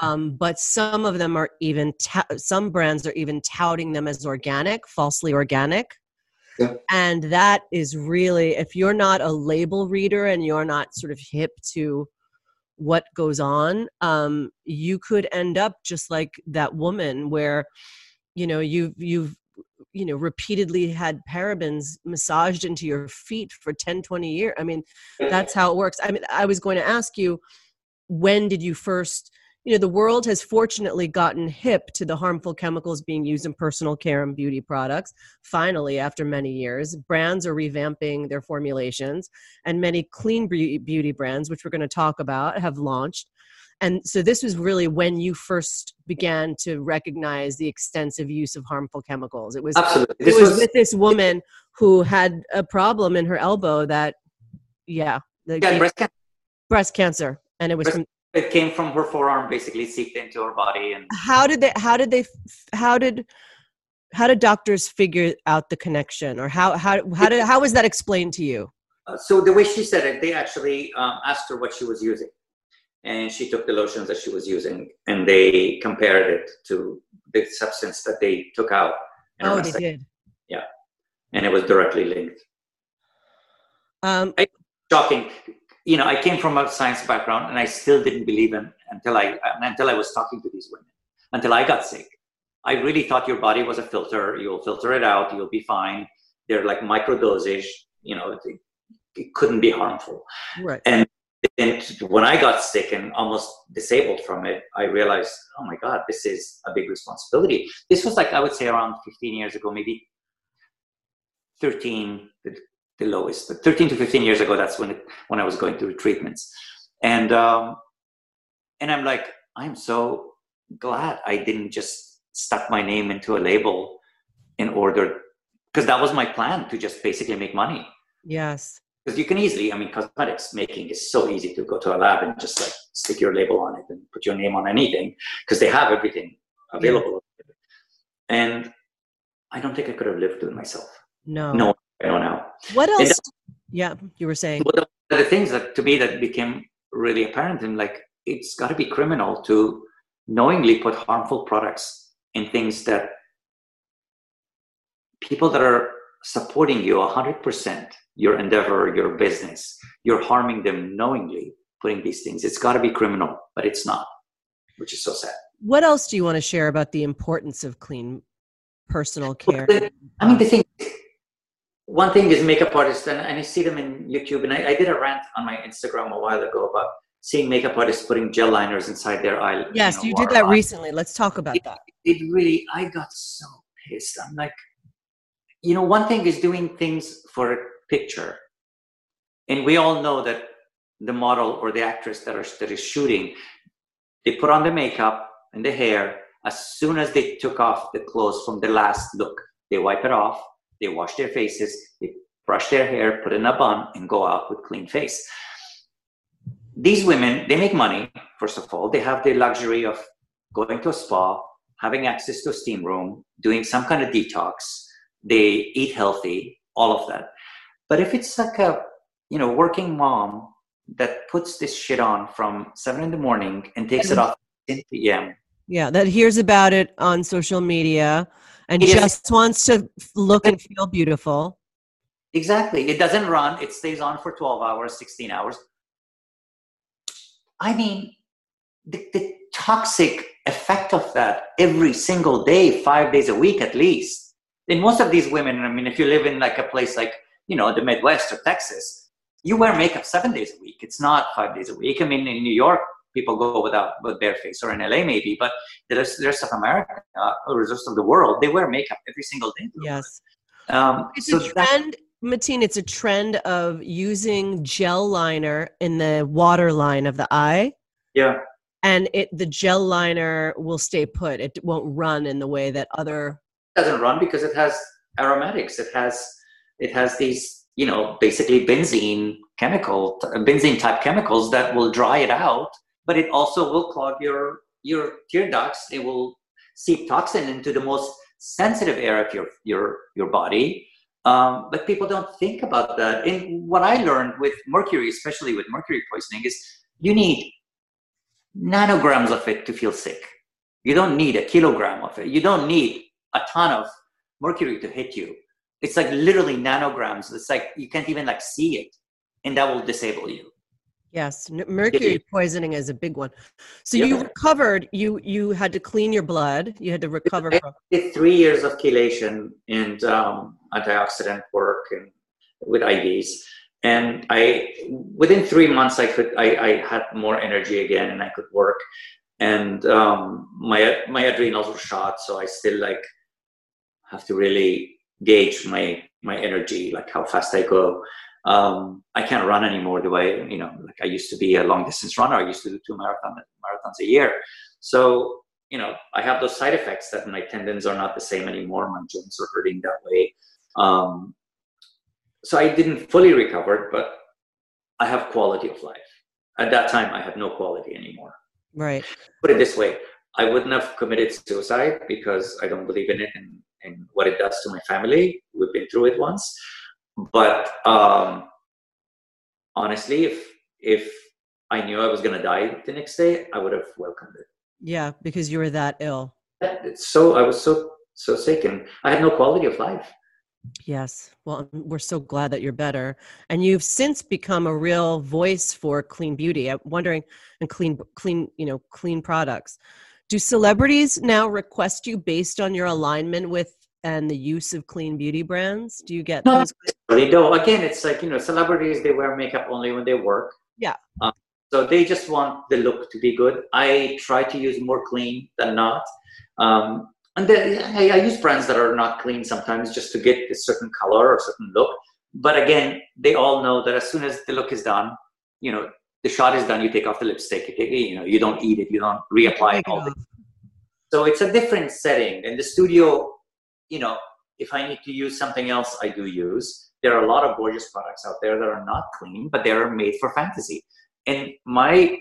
Um, but some of them are even ta- some brands are even touting them as organic, falsely organic. Yeah. And that is really, if you're not a label reader and you're not sort of hip to what goes on, um, you could end up just like that woman where, you know, you've you've you know repeatedly had parabens massaged into your feet for 10 20 years i mean that's how it works. I mean i was going to ask you when did you first you know the world has fortunately gotten hip to the harmful chemicals being used in personal care and beauty products finally after many years. Brands are revamping their formulations and many clean beauty brands which we're going to talk about have launched and so this was really when you first began to recognize the extensive use of harmful chemicals. It was Absolutely. it was, was with this woman who had a problem in her elbow that yeah the, yeah, breast cancer breast cancer. And it was breast, it came from her forearm basically seeped into her body and how did they how did they how did how did doctors figure out the connection? Or how how how did how was that explained to you? Uh, so the way she said it they actually um, asked her what she was using and she took the lotions that she was using and they compared it to the substance that they took out oh they did yeah and it was directly linked um, shocking you know, I came from a science background and I still didn't believe in until I until I was talking to these women, until I got sick. I really thought your body was a filter. You'll filter it out. You'll be fine. They're like micro dosage. You know, it, it couldn't be harmful. Right. And, and when I got sick and almost disabled from it, I realized, oh my God, this is a big responsibility. This was like I would say around 15 years ago, maybe 13, the lowest. But 13 to 15 years ago, that's when it, when I was going through treatments, and um, and I'm like, I'm so glad I didn't just stuck my name into a label in order because that was my plan to just basically make money. Yes. Because you can easily, I mean, cosmetics making is so easy to go to a lab and just like stick your label on it and put your name on anything because they have everything available. Yeah. And I don't think I could have lived with myself. No. No I don't know. What else? yeah, you were saying. Well, the, the things that to me that became really apparent and like it's got to be criminal to knowingly put harmful products in things that people that are supporting you 100% your endeavor your business you're harming them knowingly putting these things it's got to be criminal but it's not which is so sad what else do you want to share about the importance of clean personal care i mean the um, thing one thing is makeup artists, and, and I see them in YouTube, and I, I, did a rant on my Instagram a while ago about seeing makeup artists putting gel liners inside their eye. Yes, you, know, you did that recently. Let's talk about it, that. It really, I got so pissed. I'm like, you know, one thing is doing things for picture, and we all know that the model or the actress that are that is shooting, they put on the makeup and the hair. As soon as they took off the clothes from the last look, they wipe it off they wash their faces, they brush their hair, put it in a bun, and go out with clean face. These women, they make money, first of all. They have the luxury of going to a spa, having access to a steam room, doing some kind of detox. They eat healthy, all of that. But if it's like a, you know, working mom that puts this shit on from seven in the morning and takes it off 10 p.m. Yeah, that hears about it on social media and just wants to look and feel beautiful. Exactly. It doesn't run, it stays on for 12 hours, 16 hours. I mean, the, the toxic effect of that every single day, five days a week at least. In most of these women, I mean, if you live in like a place like, you know, the Midwest or Texas, you wear makeup seven days a week. It's not five days a week. I mean, in New York, people go without with bare face or in LA maybe, but the rest, the rest of America uh, or the rest of the world, they wear makeup every single day. Yes. Um, it's so a trend, Matin, it's a trend of using gel liner in the water line of the eye. Yeah. And it the gel liner will stay put. It won't run in the way that other it doesn't run because it has aromatics. It has it has these, you know, basically benzene chemical benzene type chemicals that will dry it out but it also will clog your your tear ducts. It will seep toxin into the most sensitive area of your your your body. Um, but people don't think about that. And what I learned with mercury, especially with mercury poisoning, is you need nanograms of it to feel sick. You don't need a kilogram of it. You don't need a ton of mercury to hit you. It's like literally nanograms. It's like you can't even like see it, and that will disable you. Yes, mercury poisoning is a big one. So yeah. you recovered. You you had to clean your blood. You had to recover. I did three years of chelation and um, antioxidant work and with IVs, and I within three months I could I, I had more energy again and I could work. and um, my my adrenals were shot, so I still like have to really gauge my my energy, like how fast I go. Um, I can't run anymore the way you know, like I used to be a long distance runner. I used to do two marathon marathons a year, so you know I have those side effects that my tendons are not the same anymore. My joints are hurting that way. Um, so I didn't fully recover, but I have quality of life. At that time, I had no quality anymore. Right. Put it this way: I wouldn't have committed suicide because I don't believe in it and, and what it does to my family. We've been through it once, but um, honestly, if if I knew I was going to die the next day, I would have welcomed it. Yeah, because you were that ill. So I was so so sick, and I had no quality of life. Yes. Well, we're so glad that you're better. And you've since become a real voice for clean beauty. I'm wondering, and clean, clean, you know, clean products. Do celebrities now request you based on your alignment with and the use of clean beauty brands? Do you get no, those? They don't. Again, it's like, you know, celebrities, they wear makeup only when they work. Yeah. Um, so they just want the look to be good. I try to use more clean than not. Um, and then I, I use brands that are not clean sometimes just to get a certain color or certain look. But again, they all know that as soon as the look is done, you know, the shot is done, you take off the lipstick, you, take, you know, you don't eat it, you don't reapply it all. The, so it's a different setting. In the studio, you know, if I need to use something else, I do use. There are a lot of gorgeous products out there that are not clean, but they are made for fantasy. And my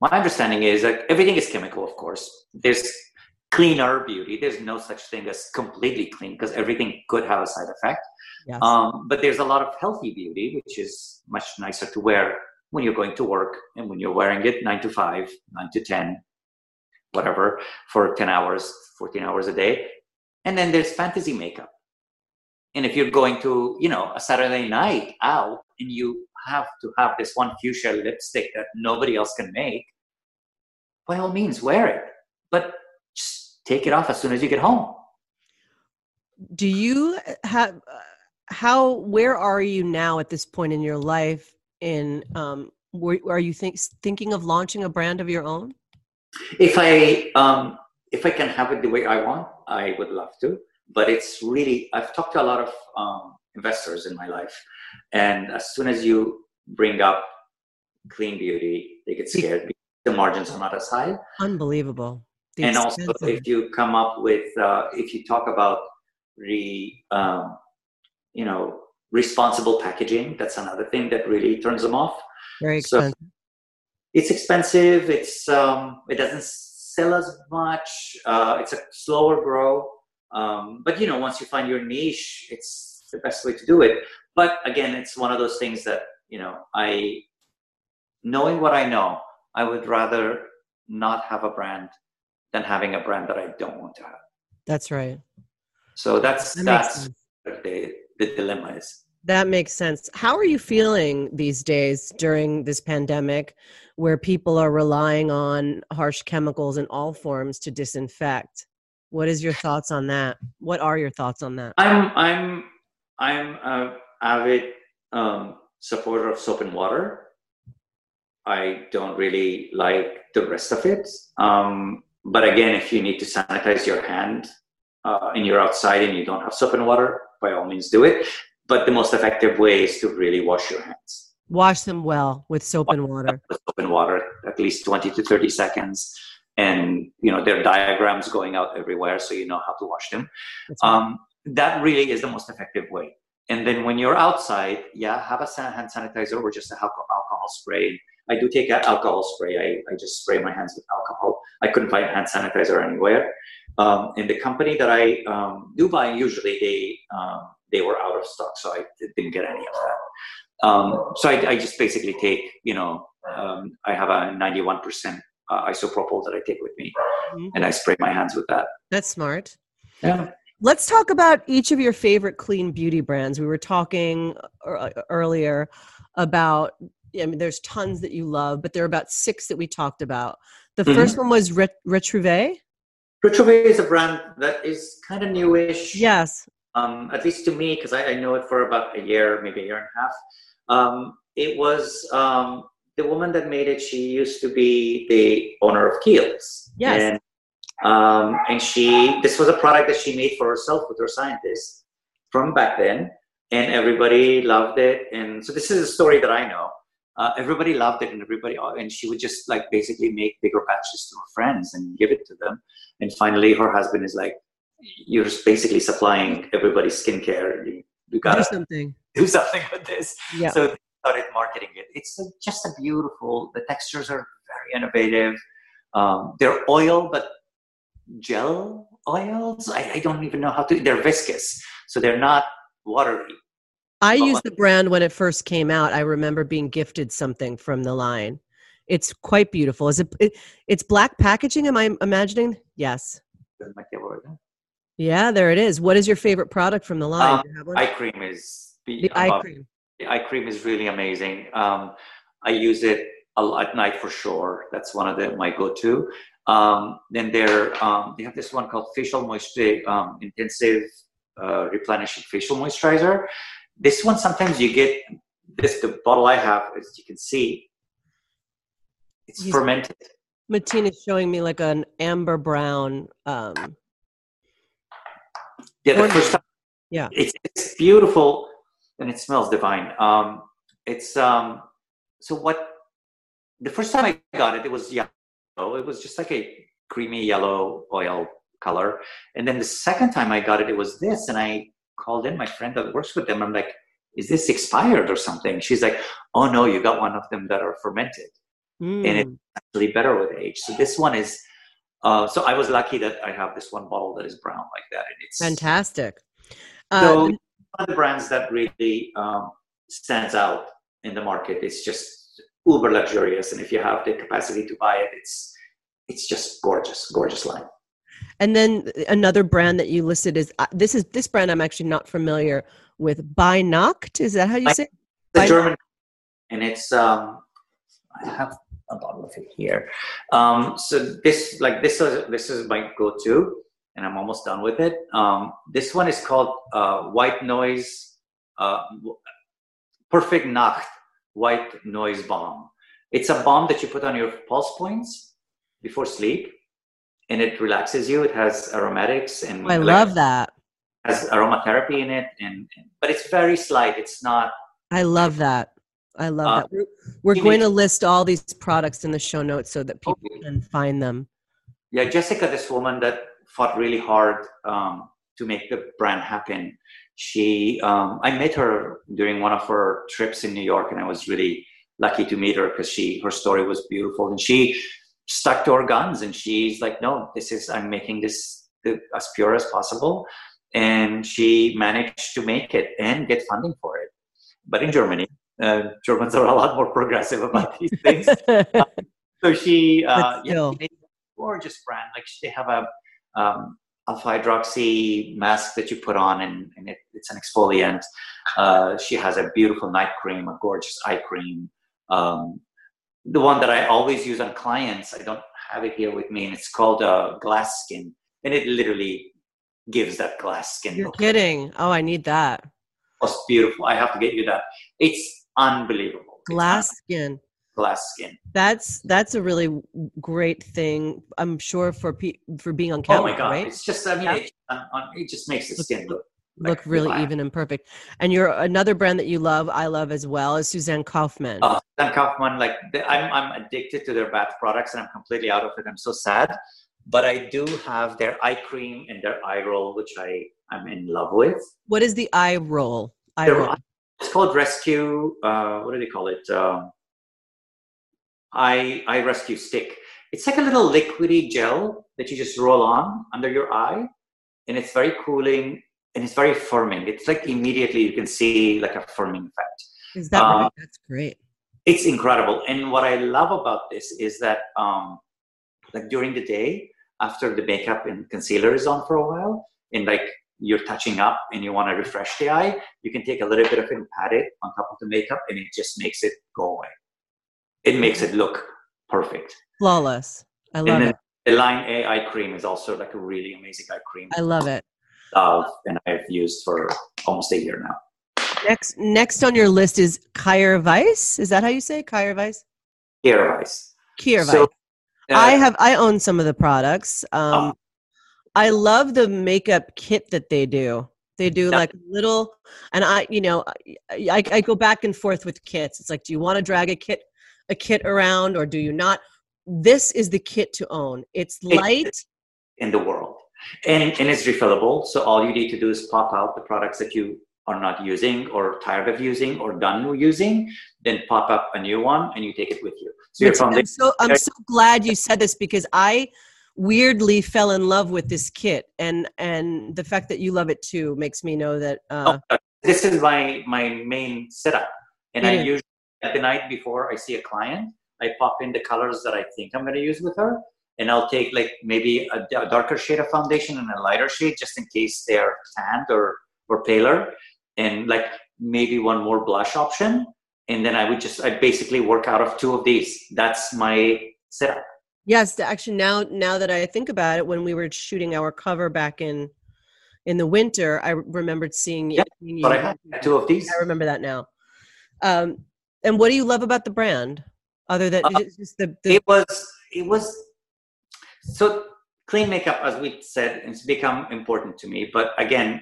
my understanding is that everything is chemical, of course. There's cleaner beauty. There's no such thing as completely clean because everything could have a side effect. Yes. Um, but there's a lot of healthy beauty, which is much nicer to wear when you're going to work and when you're wearing it nine to five, nine to 10, whatever, for 10 hours, 14 hours a day. And then there's fantasy makeup. And if you're going to, you know, a Saturday night out and you have to have this one fuchsia lipstick that nobody else can make, by all means, wear it. But just take it off as soon as you get home. Do you have uh, how? Where are you now at this point in your life? In um, where, are you think, thinking of launching a brand of your own? If I um, if I can have it the way I want, I would love to. But it's really I've talked to a lot of um, investors in my life, and as soon as you bring up clean beauty, they get scared because the margins are not as high. Unbelievable and also if you come up with uh, if you talk about the um, you know responsible packaging that's another thing that really turns them off very expensive so it's expensive it's um, it doesn't sell as much uh, it's a slower grow um, but you know once you find your niche it's the best way to do it but again it's one of those things that you know i knowing what i know i would rather not have a brand than having a brand that I don't want to have. That's right. So that's that that's the, the dilemma is. That makes sense. How are you feeling these days during this pandemic where people are relying on harsh chemicals in all forms to disinfect? What is your thoughts on that? What are your thoughts on that? I'm I'm I'm a avid um, supporter of soap and water. I don't really like the rest of it. Um, but again, if you need to sanitize your hand uh, and you're outside and you don't have soap and water, by all means do it. But the most effective way is to really wash your hands. Wash them well with soap and water. With soap and water, at least 20 to 30 seconds. And, you know, there are diagrams going out everywhere, so you know how to wash them. Um, that really is the most effective way. And then when you're outside, yeah, have a hand sanitizer or just a alcohol spray I do take an alcohol spray. I, I just spray my hands with alcohol. I couldn't find hand sanitizer anywhere. Um, and the company that I um, do buy, usually they um, they were out of stock, so I didn't get any of that. Um, so I, I, just basically take, you know, um, I have a 91% uh, isopropyl that I take with me, mm-hmm. and I spray my hands with that. That's smart. Yeah. Let's talk about each of your favorite clean beauty brands. We were talking uh, earlier about I mean, there's tons that you love, but there are about six that we talked about. The mm-hmm. first one was Ret- Retrouvé. Retrouvé is a brand that is kind of newish. Yes. Um, at least to me, because I, I, know it for about a year, maybe a year and a half. Um, it was um, the woman that made it, she used to be the owner of Kiehl's. Yes. And, um, and she, this was a product that she made for herself with her scientists from back then, and everybody loved it. And so this is a story that I know. Uh, everybody loved it, and everybody, and she would just like basically make bigger batches to her friends and give it to them. And finally, her husband is like, "You're just basically supplying everybody's skincare. You, you gotta Do something. do something with this." Yeah. So they started marketing it. It's a, just a beautiful. The textures are very innovative. Um, they're oil, but gel oils. I, I don't even know how to. They're viscous, so they're not watery. I But used like- the brand when it first came out. I remember being gifted something from the line. It's quite beautiful. Is it, it it's black packaging am I imagining? Yes. Doesn't make it work. Yeah, there it is. What is your favorite product from the line? Um, Do you have one? Eye cream is the eye above- cream. The eye cream is really amazing. Um, I use it a lot at night for sure. That's one of the my go-to. Um, then there, um, they have this one called facial moisture um, intensive uh, replenishing facial moisturizer. This one sometimes you get this. The bottle I have, as you can see, it's Yes. fermented. Matina's showing me like an amber brown. Um, Yeah, the first time. Yeah. It's, it's beautiful and it smells divine. Um, it's um, so what? The first time I got it, it was yellow. It was just like a creamy yellow oil color. And then the second time I got it, it was this. And I called in my friend that works with them. I'm like, "Is this expired or something?" She's like, "Oh no, you got one of them that are fermented." And it- mm, Actually, better with age. So this one is. Uh, so I was lucky that I have this one bottle that is brown like that, and it's fantastic. Uh, so one of the brands that really um, stands out in the market is just uber luxurious, and if you have the capacity to buy it, it's it's just gorgeous, gorgeous line. And then another brand that you listed is uh, this is this brand I'm actually not familiar with. By Nacht, is that how you say? it? The German, and it's um, I have a bottle of it here. Um, so this like this is this is my go-to, and I'm almost done with it. Um, this one is called uh, White Noise uh, Perfect Nacht White Noise Balm. It's a bomb that you put on your pulse points before sleep, and it relaxes you. It has aromatics and Oh, I love that. has aromatherapy in it, and but it's very slight. It's not I love that. I love Uh, that. We're, we're going to list all these products in the show notes so that people Okay. can find them. Yeah, Jessica, this woman that fought really hard um, to make the brand happen. She, um, I met her during one of her trips in New York, and I was really lucky to meet her because she, her story was beautiful, and she stuck to her guns, and she's like, "No, this is, I'm making this the- as pure as possible," and she managed to make it and get funding for it. But in Germany, uh, Germans are a lot more progressive about these things. So she, uh, yeah, still. she made a gorgeous brand. Like they have a um, alpha hydroxy mask that you put on, and, and it, it's an exfoliant. Uh, she has a beautiful night cream, a gorgeous eye cream. Um, the one that I always use on clients, I don't have it here with me, and it's called uh, Glass Skin, and it literally gives that glass skin You're look. kidding. Oh, I need that. It's beautiful. I have to get you that. It's unbelievable. It's Glass skin. glass skin. That's that's a really great thing. I'm sure for pe- for being on camera. Oh my god! right? It's just I mean Yeah. it, on, on, it just makes the skin look Look really black. even and perfect. And you're another brand that you love, I love as well, is Susanne Kaufmann. Uh, Dan Kaufman, like I'm I'm addicted to their bath products and I'm completely out of it. I'm so sad, but I do have their eye cream and their eye roll, which I I'm in love with. what is the eye roll? Eye Their roll. It's called Rescue. Uh, what do they call it? Um, eye eye rescue stick. It's like a little liquidy gel that you just roll on under your eye, and it's very cooling and it's very firming. It's like immediately you can see like a firming effect. Is that um, right? That's great. It's incredible. And what I love about this is that um, like during the day, after the makeup and concealer is on for a while, and like you're touching up and you want to refresh the eye, you can take a little bit of it and pat it on top of the makeup, and it just makes it go away. It makes it look perfect. Flawless. I love it. the Line A eye cream is also like a really amazing eye cream. I love it. Love, and I've used for almost a year now. Next next on your list is Kjaer Weis. Is that how you say it? Kjaer Weis? Vice. Kjaer Weis. So, uh, I have I own some of the products. Um, oh. I love the makeup kit that they do. They do like little, and I, you know, I, I go back and forth with kits. It's like, do you want to drag a kit, a kit around, or do you not? This is the kit to own. It's light in the world, and and it's refillable. So all you need to do is pop out the products that you are not using or tired of using or done using, then pop up a new one and you take it with you. So I'm so I'm so glad you said this because I weirdly fell in love with this kit and and the fact that you love it too makes me know that uh, oh, this is my my main setup and i usually at the night before i see a client i pop in the colors that i think i'm going to use with her and i'll take like maybe a, a, darker shade of foundation and a lighter shade just in case they're tanned or or paler and like maybe one more blush option and then i would just i basically work out of two of these that's my setup Yes, actually now now that I think about it, when we were shooting our cover back in in the winter, I remembered seeing. Yeah, you. but I had two of these. I remember that now. Um, and what do you love about the brand, other than uh, just the, the? It was it was so clean makeup, as we said, it's become important to me. But again,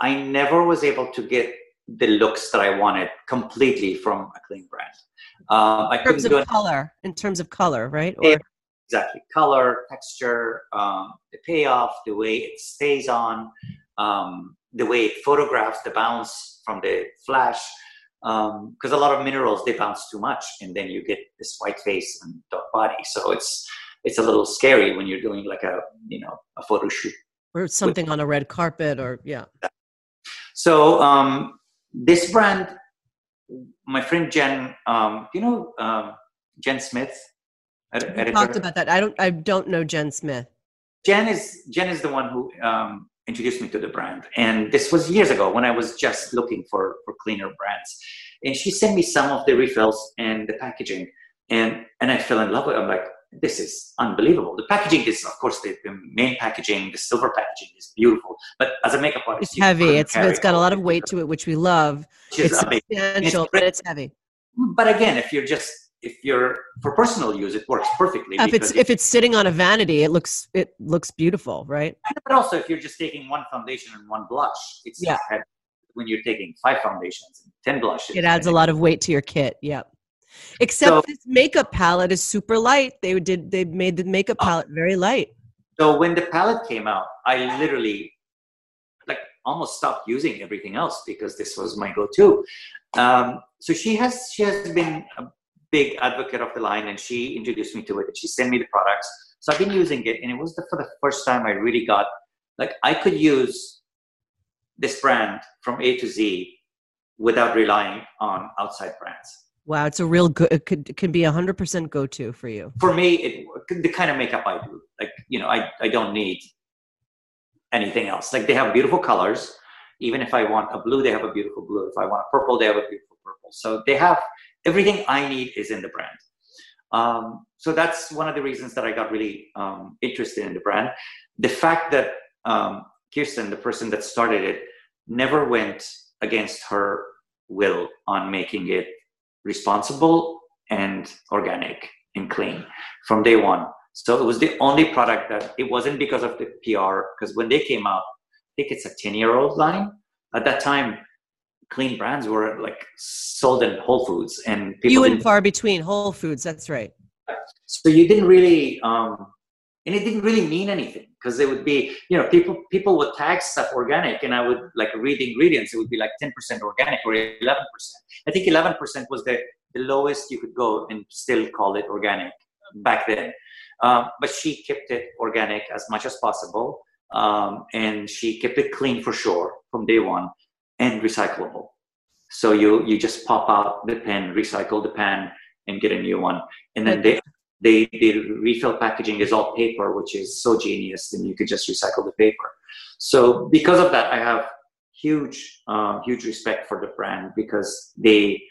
I never was able to get the looks that I wanted completely from a clean brand. Um, in terms of color, in terms of color, right? Or? exactly color, texture, um, the payoff, the way it stays on, um, the way it photographs the bounce from the flash. Because um, a lot of minerals they bounce too much, and then you get this white face and dark body. So it's it's a little scary when you're doing like a you know a photo shoot or something with, on a red carpet or yeah. So um, this brand, my friend Jen, um, you know um, Jen Smith we talked about that. I don't. I don't know Jen Smith. Jen is Jen is the one who um, introduced me to the brand, and this was years ago when I was just looking for for cleaner brands. And she sent me some of the refills and the packaging, and and I fell in love with. it. I'm like, this is unbelievable. The packaging is, of course, the, the, main packaging, the silver packaging is beautiful. But as a makeup artist, it's heavy. It's it's got a lot of weight to it, which we love. It's substantial, it's but it's heavy. But again, if you're just if you're for personal use, it works perfectly. If it's if it's sitting on a vanity, it looks it looks beautiful, right? But also, if you're just taking one foundation and one blush, it's yeah. When you're taking five foundations and ten blushes, it adds a lot of weight to your kit. Yep. Except so, this makeup palette is super light. They did they made the makeup oh. palette very light. So when the palette came out, I literally like almost stopped using everything else because this was my go-to. Um, so she has she has been a big advocate of the line and she introduced me to it and she sent me the products so i've been using it and it was the, for the first time i really got like i could use this brand from a to z without relying on outside brands wow it's a real good it could can be a 100% go-to for you. For me it the kind of makeup i do like you know i, I don't need anything else. Like they have beautiful colors. Even if i want a blue they have a beautiful blue. If i want a purple they have a beautiful purple. So they have everything I need is in the brand. Um, so that's one of the reasons that I got really um, interested in the brand. The fact that um, Kirsten, the person that started it, never went against her will on making it responsible and organic and clean from day one. So it was the only product that it wasn't because of the PR, because when they came out, I think it's a 10 year old line. At that time, clean brands were like sold in Whole Foods and people few and far between Whole Foods. That's right. So you didn't really, um, and it didn't really mean anything because it would be, you know, people people would tag stuff organic, and I would like read the ingredients. It would be like ten percent organic or eleven percent. I think eleven percent was the the lowest you could go and still call it organic back then. Um, but she kept it organic as much as possible, um, and she kept it clean for sure from day one and recyclable. So you you just pop out the pen, recycle the pen, and get a new one. And then they they the refill packaging is all paper, which is so genius. Then you could just recycle the paper. So because of that, I have huge um, huge respect for the brand because they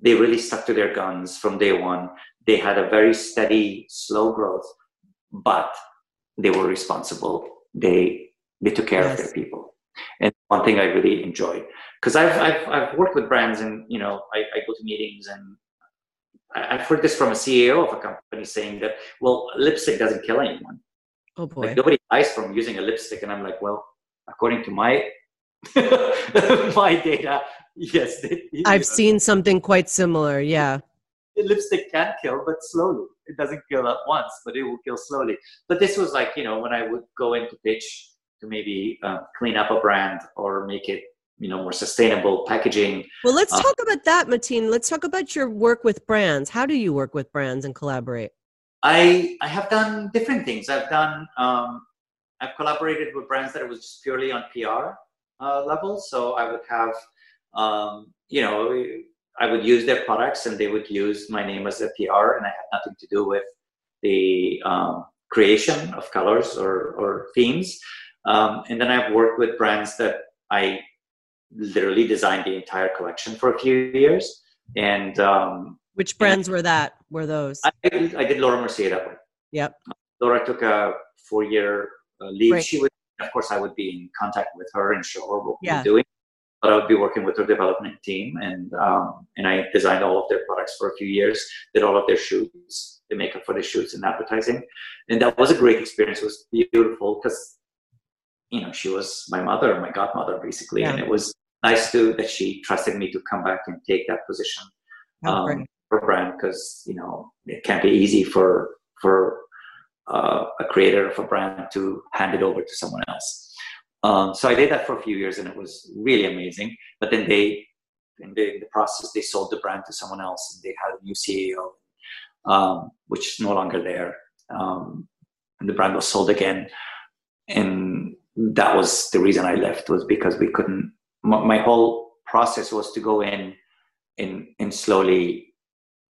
they really stuck to their guns from day one. They had a very steady, slow growth, but they were responsible. They they took care yes. of their people and one thing I really enjoy because I've, I've I've worked with brands and you know I, I go to meetings and I've heard this from a CEO of a company saying that, well, lipstick doesn't kill anyone. Oh boy. Like nobody dies from using a lipstick. And I'm like, well, according to my my data, yes. I've seen something quite similar. Yeah. The lipstick can kill, but slowly. It doesn't kill at once, but it will kill slowly. But this was like, you know, when I would go into pitch to maybe uh, clean up a brand or make it you know more sustainable packaging. Well let's uh, talk about that Matin. Let's talk about your work with brands. How do you work with brands and collaborate? I i have done different things. I've done um, i've collaborated with brands that it was just purely on pr uh, level. So i would have um, you know i would use their products and they would use my name as a pr and i had nothing to do with the um, creation of colors or, or themes. Um, and then i've worked with brands that i literally designed the entire collection for a few years. And um, which brands were that? Were those? I, I did Laura Mercier that way. Yep. Laura took a four-year uh, leave. Right. She would, of course, I would be in contact with her and show her what yeah. we were doing. But I would be working with her development team, and um, and I designed all of their products for a few years. Did all of their shoots, the makeup for the shoots and advertising, and that was a great experience. It was beautiful because you know she was my mother, my godmother, basically, yeah. and it was nice to that she trusted me to come back and take that position oh, um, for brand because you know it can't be easy for for uh, a creator of a brand to hand it over to someone else. Um, so I did that for a few years and it was really amazing. But then they, in the, in the process, they sold the brand to someone else and they had a new CEO, um, which is no longer there. Um, and the brand was sold again. And that was the reason I left was because we couldn't my, my whole process was to go in and and slowly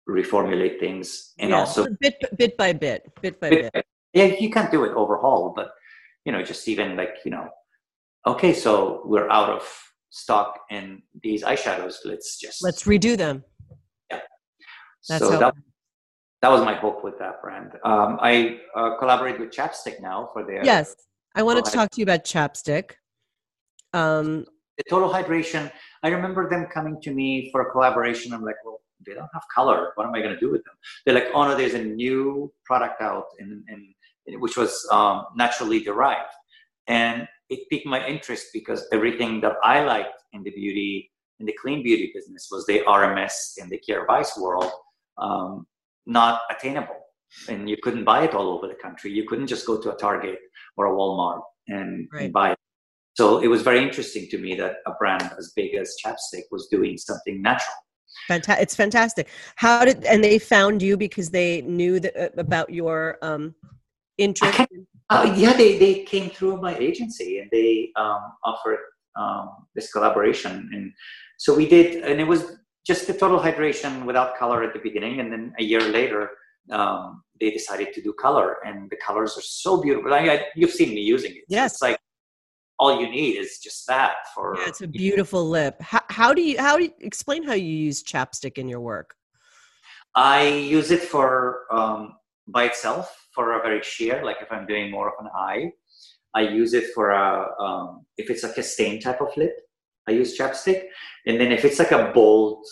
reformulate things and yeah, also bit bit by bit bit by bit, bit. yeah you can't do it overhaul but you know just even like you know okay so we're out of stock in these eyeshadows let's just let's redo them. Yeah. That's so that, that was my hope with that brand. Um, i uh, collaborate with chapstick now for their yes i wanted to talk to you about chapstick. Um, the total hydration i remember them coming to me for a collaboration. I'm like well they don't have color. What am i going to do with them? They're like oh no there's a new product out in, in, which was um, naturally derived. And it piqued my interest because everything that i liked in the beauty in the clean beauty business was the rms and the Kjaer Weis world um, not attainable and you couldn't buy it all over the country you couldn't just go to a target or a walmart and, right. and buy it so it was very interesting to me that a brand as big as Chapstick was doing something natural. Fantastic! It's fantastic. How did and they found you because they knew that, uh, about your um, interest? Uh, yeah, they they came through my agency and they um, offered um, this collaboration, and so we did, and it was just the total hydration without color at the beginning, and then a year later. Um, they decided to do color, and the colors are so beautiful. I, I, you've seen me using it. Yes, it's like all you need is just that for yeah, it's a beautiful lip. How, how do you how do you explain how you use chapstick in your work? I use it for um, by itself for a very sheer like if i'm doing more of an eye. I use it for a um, if it's like a stain type of lip i use chapstick. And then if it's like a bold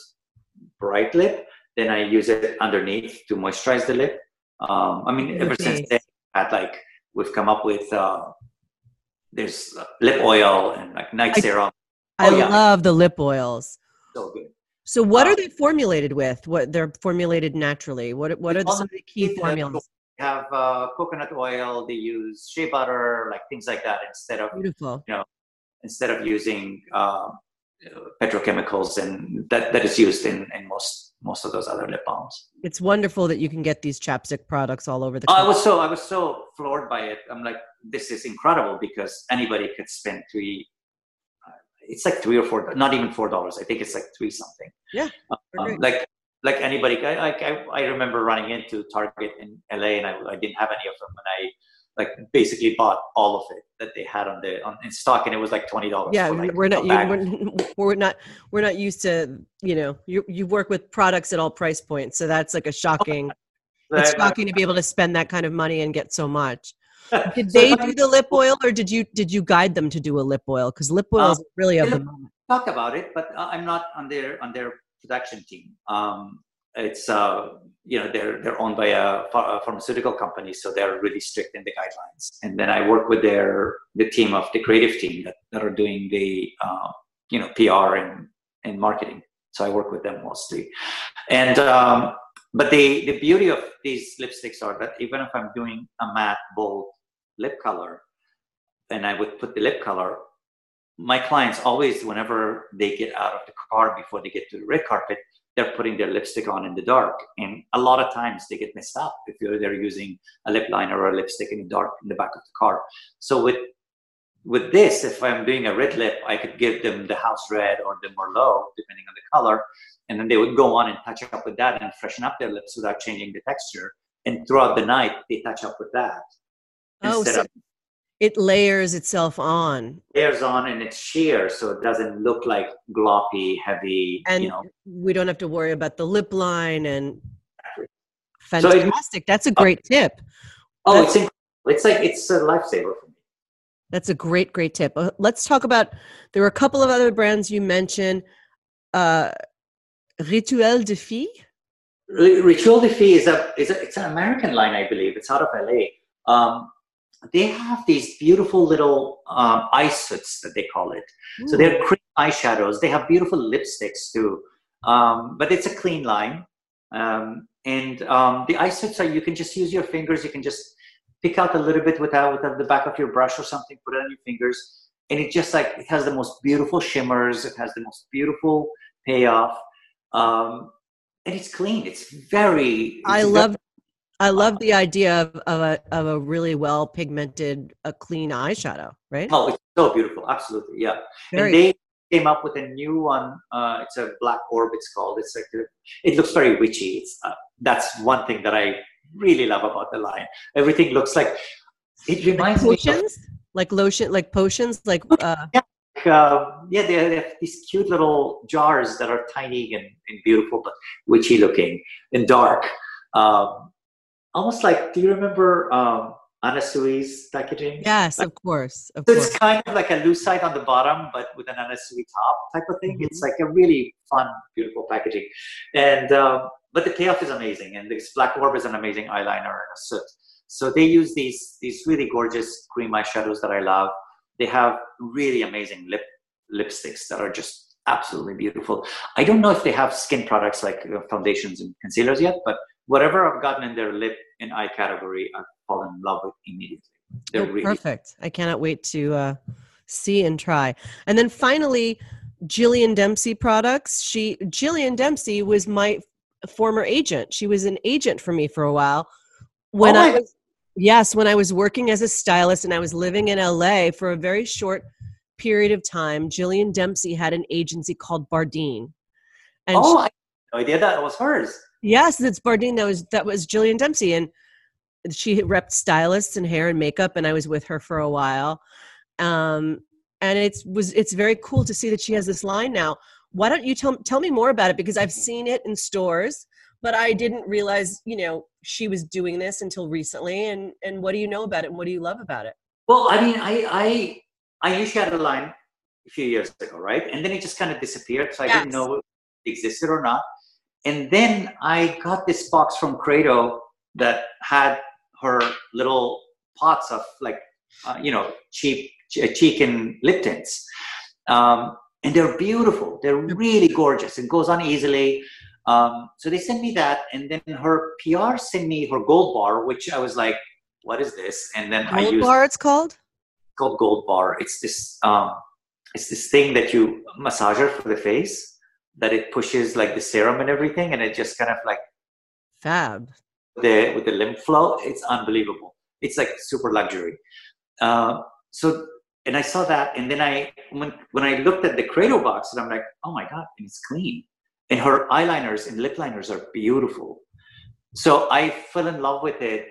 bright lip then i use it underneath to moisturize the lip um, i mean ever since then had like we've come up with uh, there's uh, lip oil and like night serum. I oh, yeah. love the lip oils. So good. So what um, are they formulated with? What they're formulated naturally? What what are some of the key formulas? They have uh, coconut oil. They use shea butter, like things like that, instead of beautiful. You know, instead of using uh, petrochemicals, and that that is used in in most most of those other lip balms. It's wonderful that you can get these chapstick products all over the. Country. I was so I was so floored by it. I'm like, this is incredible because anybody could spend three. Uh, it's like three or four, not even four dollars. I think it's like three something. Yeah. Um, like like anybody, I, I I remember running into Target in LA and I, I didn't have any of them, and I like basically bought all of it that they had on the on in stock and it was like twenty dollars yeah like we're not you, we're, we're, not we're not used to you know you you work with products at all price points so that's like a shocking it's shocking to be able to spend that kind of money and get so much. Did they do the lip oil or did you did you guide them to do a lip oil? Because lip oil is um, really of the moment talk about it but uh, i'm not on their on their production team. Um it's uh, you know they're they're owned by a, a, pharmaceutical company, so they're really strict in the guidelines. And then I work with their the team of the creative team that, that are doing the uh, you know PR and and marketing. So I work with them mostly. And um, but the the beauty of these lipsticks are that even if I'm doing a matte bold lip color, and I would put the lip color my clients always, whenever they get out of the car before they get to the red carpet, they're putting their lipstick on in the dark. And a lot of times they get messed up if they're using a lip liner or a lipstick in the dark in the back of the car. So with with this, if I'm doing a red lip, I could give them the house red or the Merlot, depending on the color, and then they would go on and touch up with that and freshen up their lips without changing the texture. And throughout the night, they touch up with that. Oh, so, of, it layers itself on. Layers on and it's sheer so it doesn't look like gloppy heavy and you know. we don't have to worry about the lip line and fantastic so that's a great oh, tip. Oh it's it's like it's a lifesaver for me. That's a great great tip. Uh, let's talk about there were a couple of other brands you mentioned. Uh rituel de fille? Rituel de fille is a, is a it's an american line i believe. It's out of la um they have these beautiful little um, eye soots that they call it. Ooh. So they're cream eyeshadows. They have beautiful lipsticks too, um, but it's a clean line. Um, and um, the eye soots are you can just use your fingers. You can just pick out a little bit without with the back of your brush or something. Put it on your fingers, and it just like it has the most beautiful shimmers. It has the most beautiful payoff. Um, and it's clean. It's very. It's I love I love the idea of, of a of a really well pigmented, a clean eyeshadow, right? Oh, it's so beautiful. Absolutely, yeah. Very and they came up with a new one. Uh, it's a black orb. It's called. It's like a, it looks very witchy. It's uh, that's one thing that I really love about the line. Everything looks like it reminds like potions, me of, potions? like lotion, like potions, like uh, yeah. Uh, yeah, they have these cute little jars that are tiny and, and beautiful, but witchy looking and dark. Um, almost like do you remember um, Anna Sui's packaging? Yes, like, of course. Of so course. it's kind of like a lucite on the bottom, but with an Anna Sui top type of thing. Mm-hmm. It's like a really fun, beautiful packaging. And um, but the payoff is amazing, and this Black Orb is an amazing eyeliner and a soot. So they use these these really gorgeous cream eyeshadows that I love. They have really amazing lip lipsticks that are just absolutely beautiful. I don't know if they have skin products like uh, foundations and concealers yet, but whatever I've gotten in their lip and eye category, I've fallen in love with immediately. They're oh, really perfect. I cannot wait to uh, see and try. And then finally, Jillian Dempsey products. She Jillian Dempsey was my former agent. She was an agent for me for a while when oh, I was yes, when I was working as a stylist and I was living in LA for a very short period of time. Jillian Dempsey had an agency called Bardine. And oh, she, I had no idea that it was hers. Yes, it's Bardine. That was that was Jillian Dempsey, and she repped stylists and hair and makeup, and I was with her for a while. Um, and it's was it's very cool to see that she has this line now. Why don't you tell tell me more about it? Because I've seen it in stores, but I didn't realize you know she was doing this until recently. And and what do you know about it? And what do you love about it? Well, I mean, I I I knew she had a line a few years ago, right? And then it just kind of disappeared, so I yes. didn't know it existed or not. And then I got this box from Credo that had her little pots of like, uh, you know, cheap cheek and lip tints. Um, and they're beautiful. They're really gorgeous. It goes on easily. Um, so they sent me that, and then her PR sent me her gold bar, which I was like, "What is this?" And then gold I used bar. It's called. Called gold bar. It's this. Um, it's this thing that you massager for the face that it pushes like the serum and everything, and it just kind of like fab. The with the lymph flow, it's unbelievable. It's like super luxury. Uh, so and I saw that, and then I when when I looked at the Credo box, and I'm like, oh my god, and it's clean. And her eyeliners and lip liners are beautiful. So I fell in love with it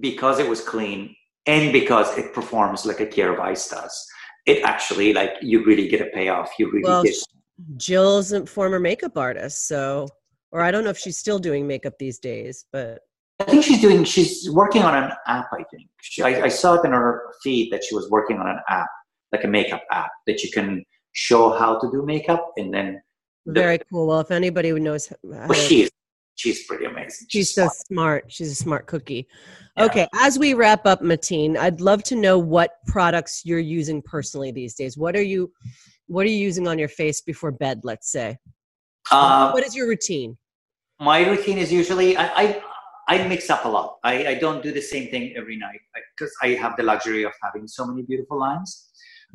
because it was clean and because it performs like a Kjaer Weis does. It actually like you really get a payoff. You really well, get Jill's a former makeup artist, so or I don't know if she's still doing makeup these days, but I think she's doing. She's working on an app. I think she, I, I, saw it in her feed that she was working on an app, like a makeup app that you can show how to do makeup, and then the, very cool. Well, if anybody knows, well, she is she's pretty amazing. She's, she's so smart. smart. She's a smart cookie. Yeah. Okay, as we wrap up, Matin, I'd love to know what products you're using personally these days. What are you what are you using on your face before bed, let's say? Uh, what is your routine? My routine is usually I, I I mix up a lot. I, I don't do the same thing every night because I have the luxury of having so many beautiful lines.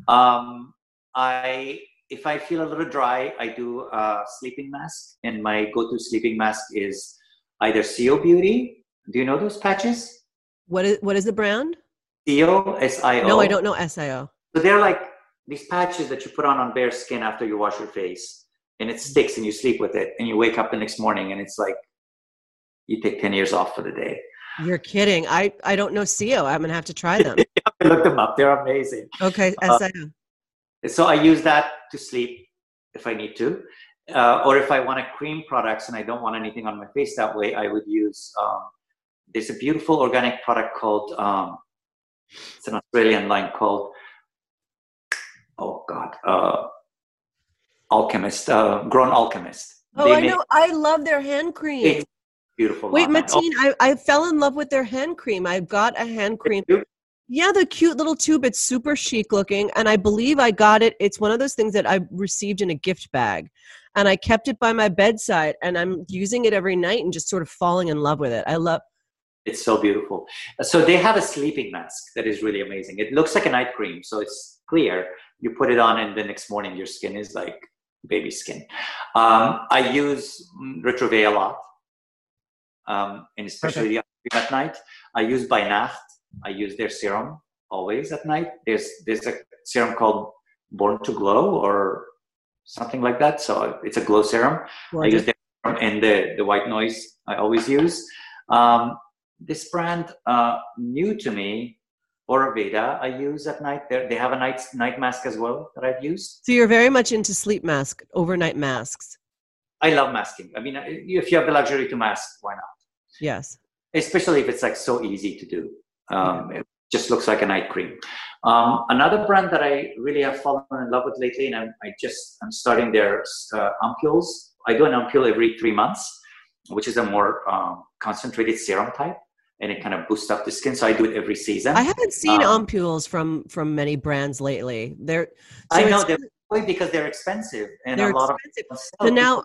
Um, I if I feel a little dry, I do a sleeping mask, and my go-to sleeping mask is either Sio Beauty. Do you know those patches? What is what is the brand? Sio S I O. No, I don't know S I O. So they're like these patches that you put on on bare skin after you wash your face, and it sticks, and you sleep with it, and you wake up the next morning, and it's like you take 10 years off for the day. You're kidding. I, I don't know Sio. I'm going to have to try them. I looked them up. They're amazing. Okay. Uh, so I use that to sleep if I need to. Uh, or if I want a cream products and I don't want anything on my face that way, I would use, um, there's a beautiful organic product called, um, it's an Australian line called, oh God, uh, Alchemist, uh, Grown Alchemist. Oh, they I know. I love their hand cream beautiful. Wait, Matin, oh. I, I fell in love with their hand cream. I've got a hand cream. Yeah, the cute little tube. It's super chic looking. And I believe I got it. It's one of those things that I received in a gift bag. And I kept it by my bedside and I'm using it every night and just sort of falling in love with it. I love it's so beautiful. So they have a sleeping mask that is really amazing. It looks like a night cream, so it's clear. You put it on, and the next morning your skin is like baby skin. Um, I use Retrouvé a lot um, and especially okay. at night. I use by Nacht. I use their serum always at night. There's there's a serum called Born to Glow or something like that. So it's a glow serum. I use their serum and the the white noise. I always use. Um, this brand uh, new to me, Ayurveda, I use at night. They're, they have a night night mask as well that I've used. So you're very much into sleep mask, overnight masks. I love masking. I mean, if you have the luxury to mask, why not? Yes. Especially if it's like so easy to do. Um, yeah. It just looks like a night cream. Um, another brand that I really have fallen in love with lately, and I'm, I just I'm starting their uh, ampules. I do an ampule every three months, which is a more um, concentrated serum type, and it kind of boosts up the skin. So I do it every season. I haven't seen um, ampules from from many brands lately. They're so I know they're because they're expensive and they're a lot expensive. of so now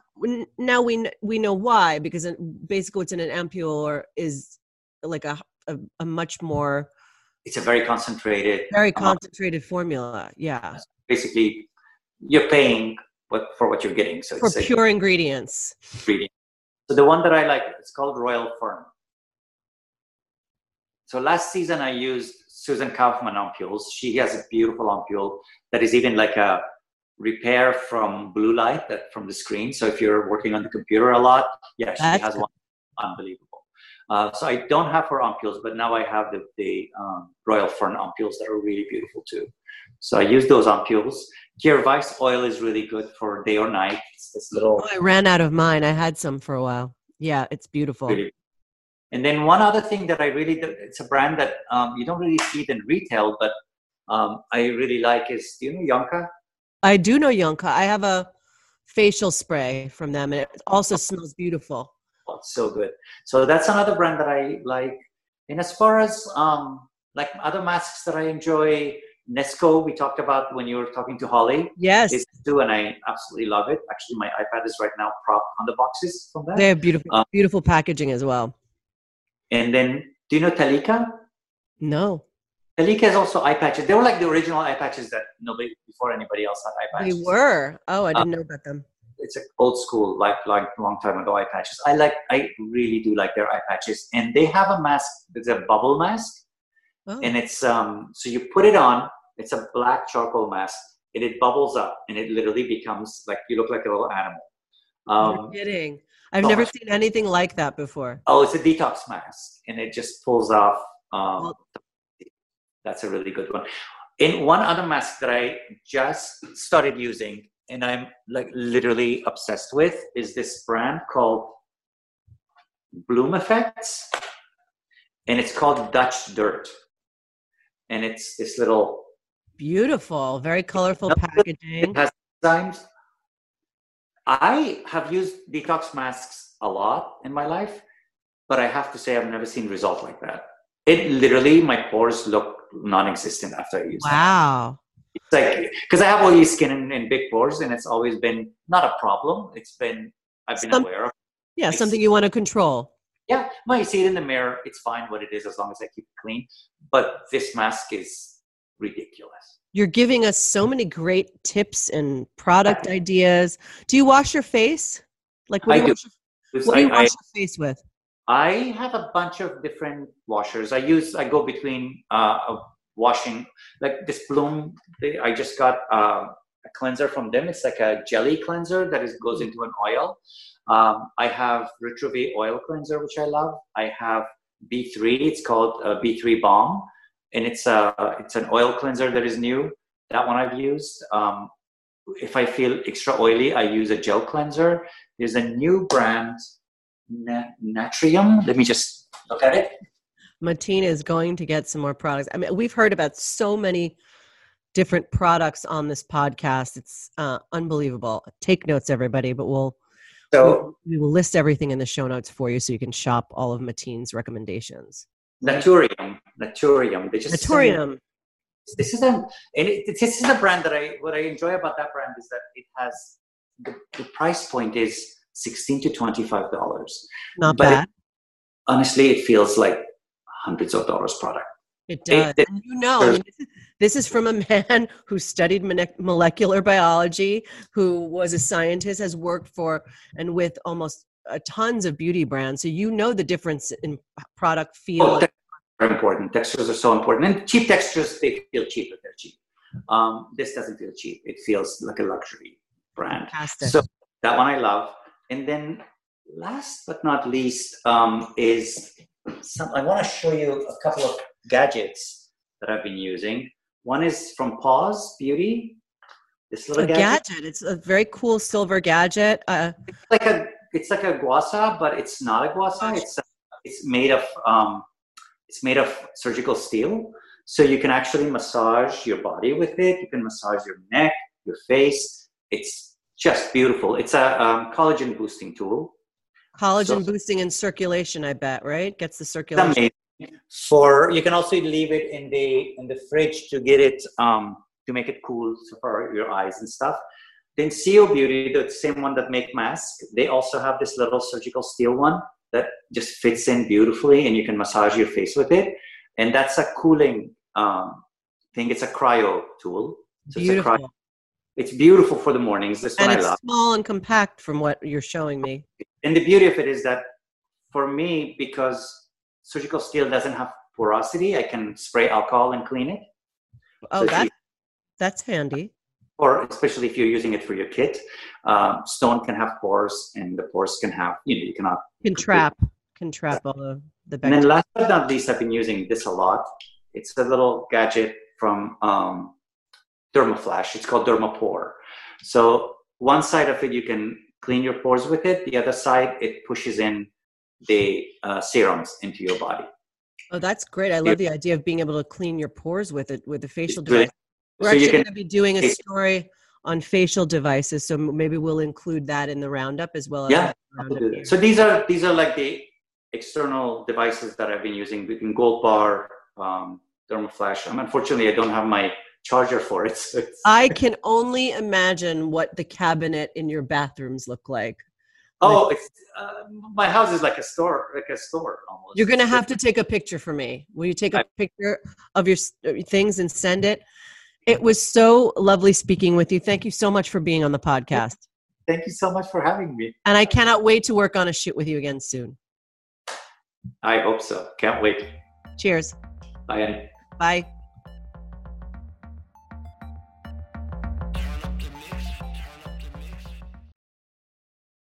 now we we know why because basically what's in an ampule is like a, a, a much more it's a very concentrated very concentrated formula yeah basically you're paying what for what you're getting so for pure ingredients ingredients so the one that i like it's called royal fern so last season i used Susanne Kaufmann ampules she has a beautiful ampule that is even like a repair from blue light that from the screen. So if you're working on the computer a lot, yeah, she That's has one unbelievable. Uh, so I don't have her ampules, but now I have the, the um, Royal Fern ampules that are really beautiful too. So I use those ampules. Kjaer Weis oil is really good for day or night. It's this little. Oh, I ran out of mine. I had some for a while. Yeah, it's beautiful. Really. And then one other thing that I really, it's a brand that um, you don't really see it in retail, but um, I really like is, do you know Yonka? I do know Yonka. I have a facial spray from them, and it also smells beautiful. Oh, so good. So that's another brand that I like. And as far as um, like other masks that I enjoy, Knesko, we talked about when you were talking to Holly. Yes. It's too, and I absolutely love it. Actually, my iPad is right now propped on the boxes from that. They have beautiful, um, beautiful packaging as well. And then, do you know Talika? No. Talika has also eye patches. They were like the original eye patches that nobody before anybody else had eye patches. They were. Oh, I didn't um, know about them. It's an old school, like like long time ago eye patches. I like. I really do like their eye patches, and they have a mask. It's a bubble mask, oh. and it's um. So you put it on. It's a black charcoal mask, and it bubbles up, and it literally becomes like you look like a little animal. Um, You're kidding. I've never seen anything like that before. Oh, it's a detox mask, and it just pulls off um, well, that's a really good one. In one other mask that I just started using and I'm like literally obsessed with is this brand called Bloom Effects. And it's called Dutch Dirt. And it's this little beautiful, very colorful packaging. It has designs. I have used detox masks a lot in my life, but I have to say I've never seen result like that. It literally, my pores look non-existent after I use wow. It. It's like because I have oily skin and, and, big pores, and it's always been not a problem. It's been I've been Some, aware of. Yeah, something you want to control. Yeah, well, you see it in the mirror. It's fine what it is as long as I keep it clean. But this mask is ridiculous. You're giving us so many great tips and product ideas. Do you wash your face? Like what do you, do. Wash, your, what do you wash I, your face with? I have a bunch of different washers. I use I go between uh, washing like this Bloom. I just got uh, a cleanser from them. It's like a jelly cleanser that is, goes into an oil. Um, I have Retrouvé oil cleanser, which I love. I have B3. It's called uh, B3 Balm, and it's a it's an oil cleanser that is new. That one I've used. Um, if I feel extra oily, I use a gel cleanser. There's a new brand, Naturium. Let me just look at it. Matin is going to get some more products. I mean, we've heard about so many different products on this podcast. It's uh, unbelievable. Take notes, everybody, but we'll so we, we, will list everything in the show notes for you so you can shop all of Matin's recommendations. Naturium, Naturium. They just Naturium. This is a and it, this is a brand that I what I enjoy about that brand is that it has the, the price point is sixteen to twenty five dollars. Not but bad. It, honestly, it feels like hundreds of dollars product. It does. It, and you know, I mean, this, is, this is from a man who studied molecular biology, who was a scientist, has worked for and with almost uh, tons of beauty brands. So you know the difference in product feel. Oh, important. Textures are so important. And cheap textures, they feel cheap if they're cheap. Um, this doesn't feel cheap. It feels like a luxury brand. Fantastic. So that one I love. And then last but not least um, is some, I want to show you a couple of gadgets that I've been using. One is from Paws Beauty. This little a gadget. gadget. It's a very cool silver gadget. Uh, it's like a it's like a gua sha, but it's not a gua sha. It's it's made of um, it's made of surgical steel, so you can actually massage your body with it. You can massage your neck, your face. It's just beautiful. It's a um, collagen boosting tool. Collagen so, boosting and circulation, I bet, right? Gets the circulation for you can also leave it in the in the fridge to get it um, to make it cool for your eyes and stuff then CO Beauty, the same one that make masks, they also have this little surgical steel one that just fits in beautifully, and you can massage your face with it. And that's a cooling um, thing. It's a cryo tool. So beautiful. It's, cryo, it's, beautiful for the mornings. This and one it's I love. small and compact from what you're showing me. And the beauty of it is that for me, because surgical steel doesn't have porosity, I can spray alcohol and clean it. Oh, so that, that's handy. Or especially if you're using it for your kit, um, stone can have pores, and the pores can have you know you cannot can trap can trap all the the. Bacteria. And then last but not least, I've been using this a lot. It's a little gadget from um, Dermaflash. It's called Dermapore. So one side of it you can clean your pores with it. The other side it pushes in the uh, serums into your body. Oh, that's great! I love the idea of being able to clean your pores with it with the facial device. We're so actually going to be doing a story on facial devices, so maybe we'll include that in the roundup as well. Yeah. so these are these are like the external devices that I've been using between Gold Bar, um, Dermaflash. Um, unfortunately, I don't have my charger for it. So I can only imagine what the cabinet in your bathrooms look like. Oh, it's, uh, my house is like a store, like a store almost. You're gonna have to take a picture for me. Will you take a picture of your things and send it? It was so lovely speaking with you. Thank you so much for being on the podcast. Thank you so much for having me. And I cannot wait to work on a shoot with you again soon. I hope so. Can't wait. Cheers. Bye, Annie. Bye.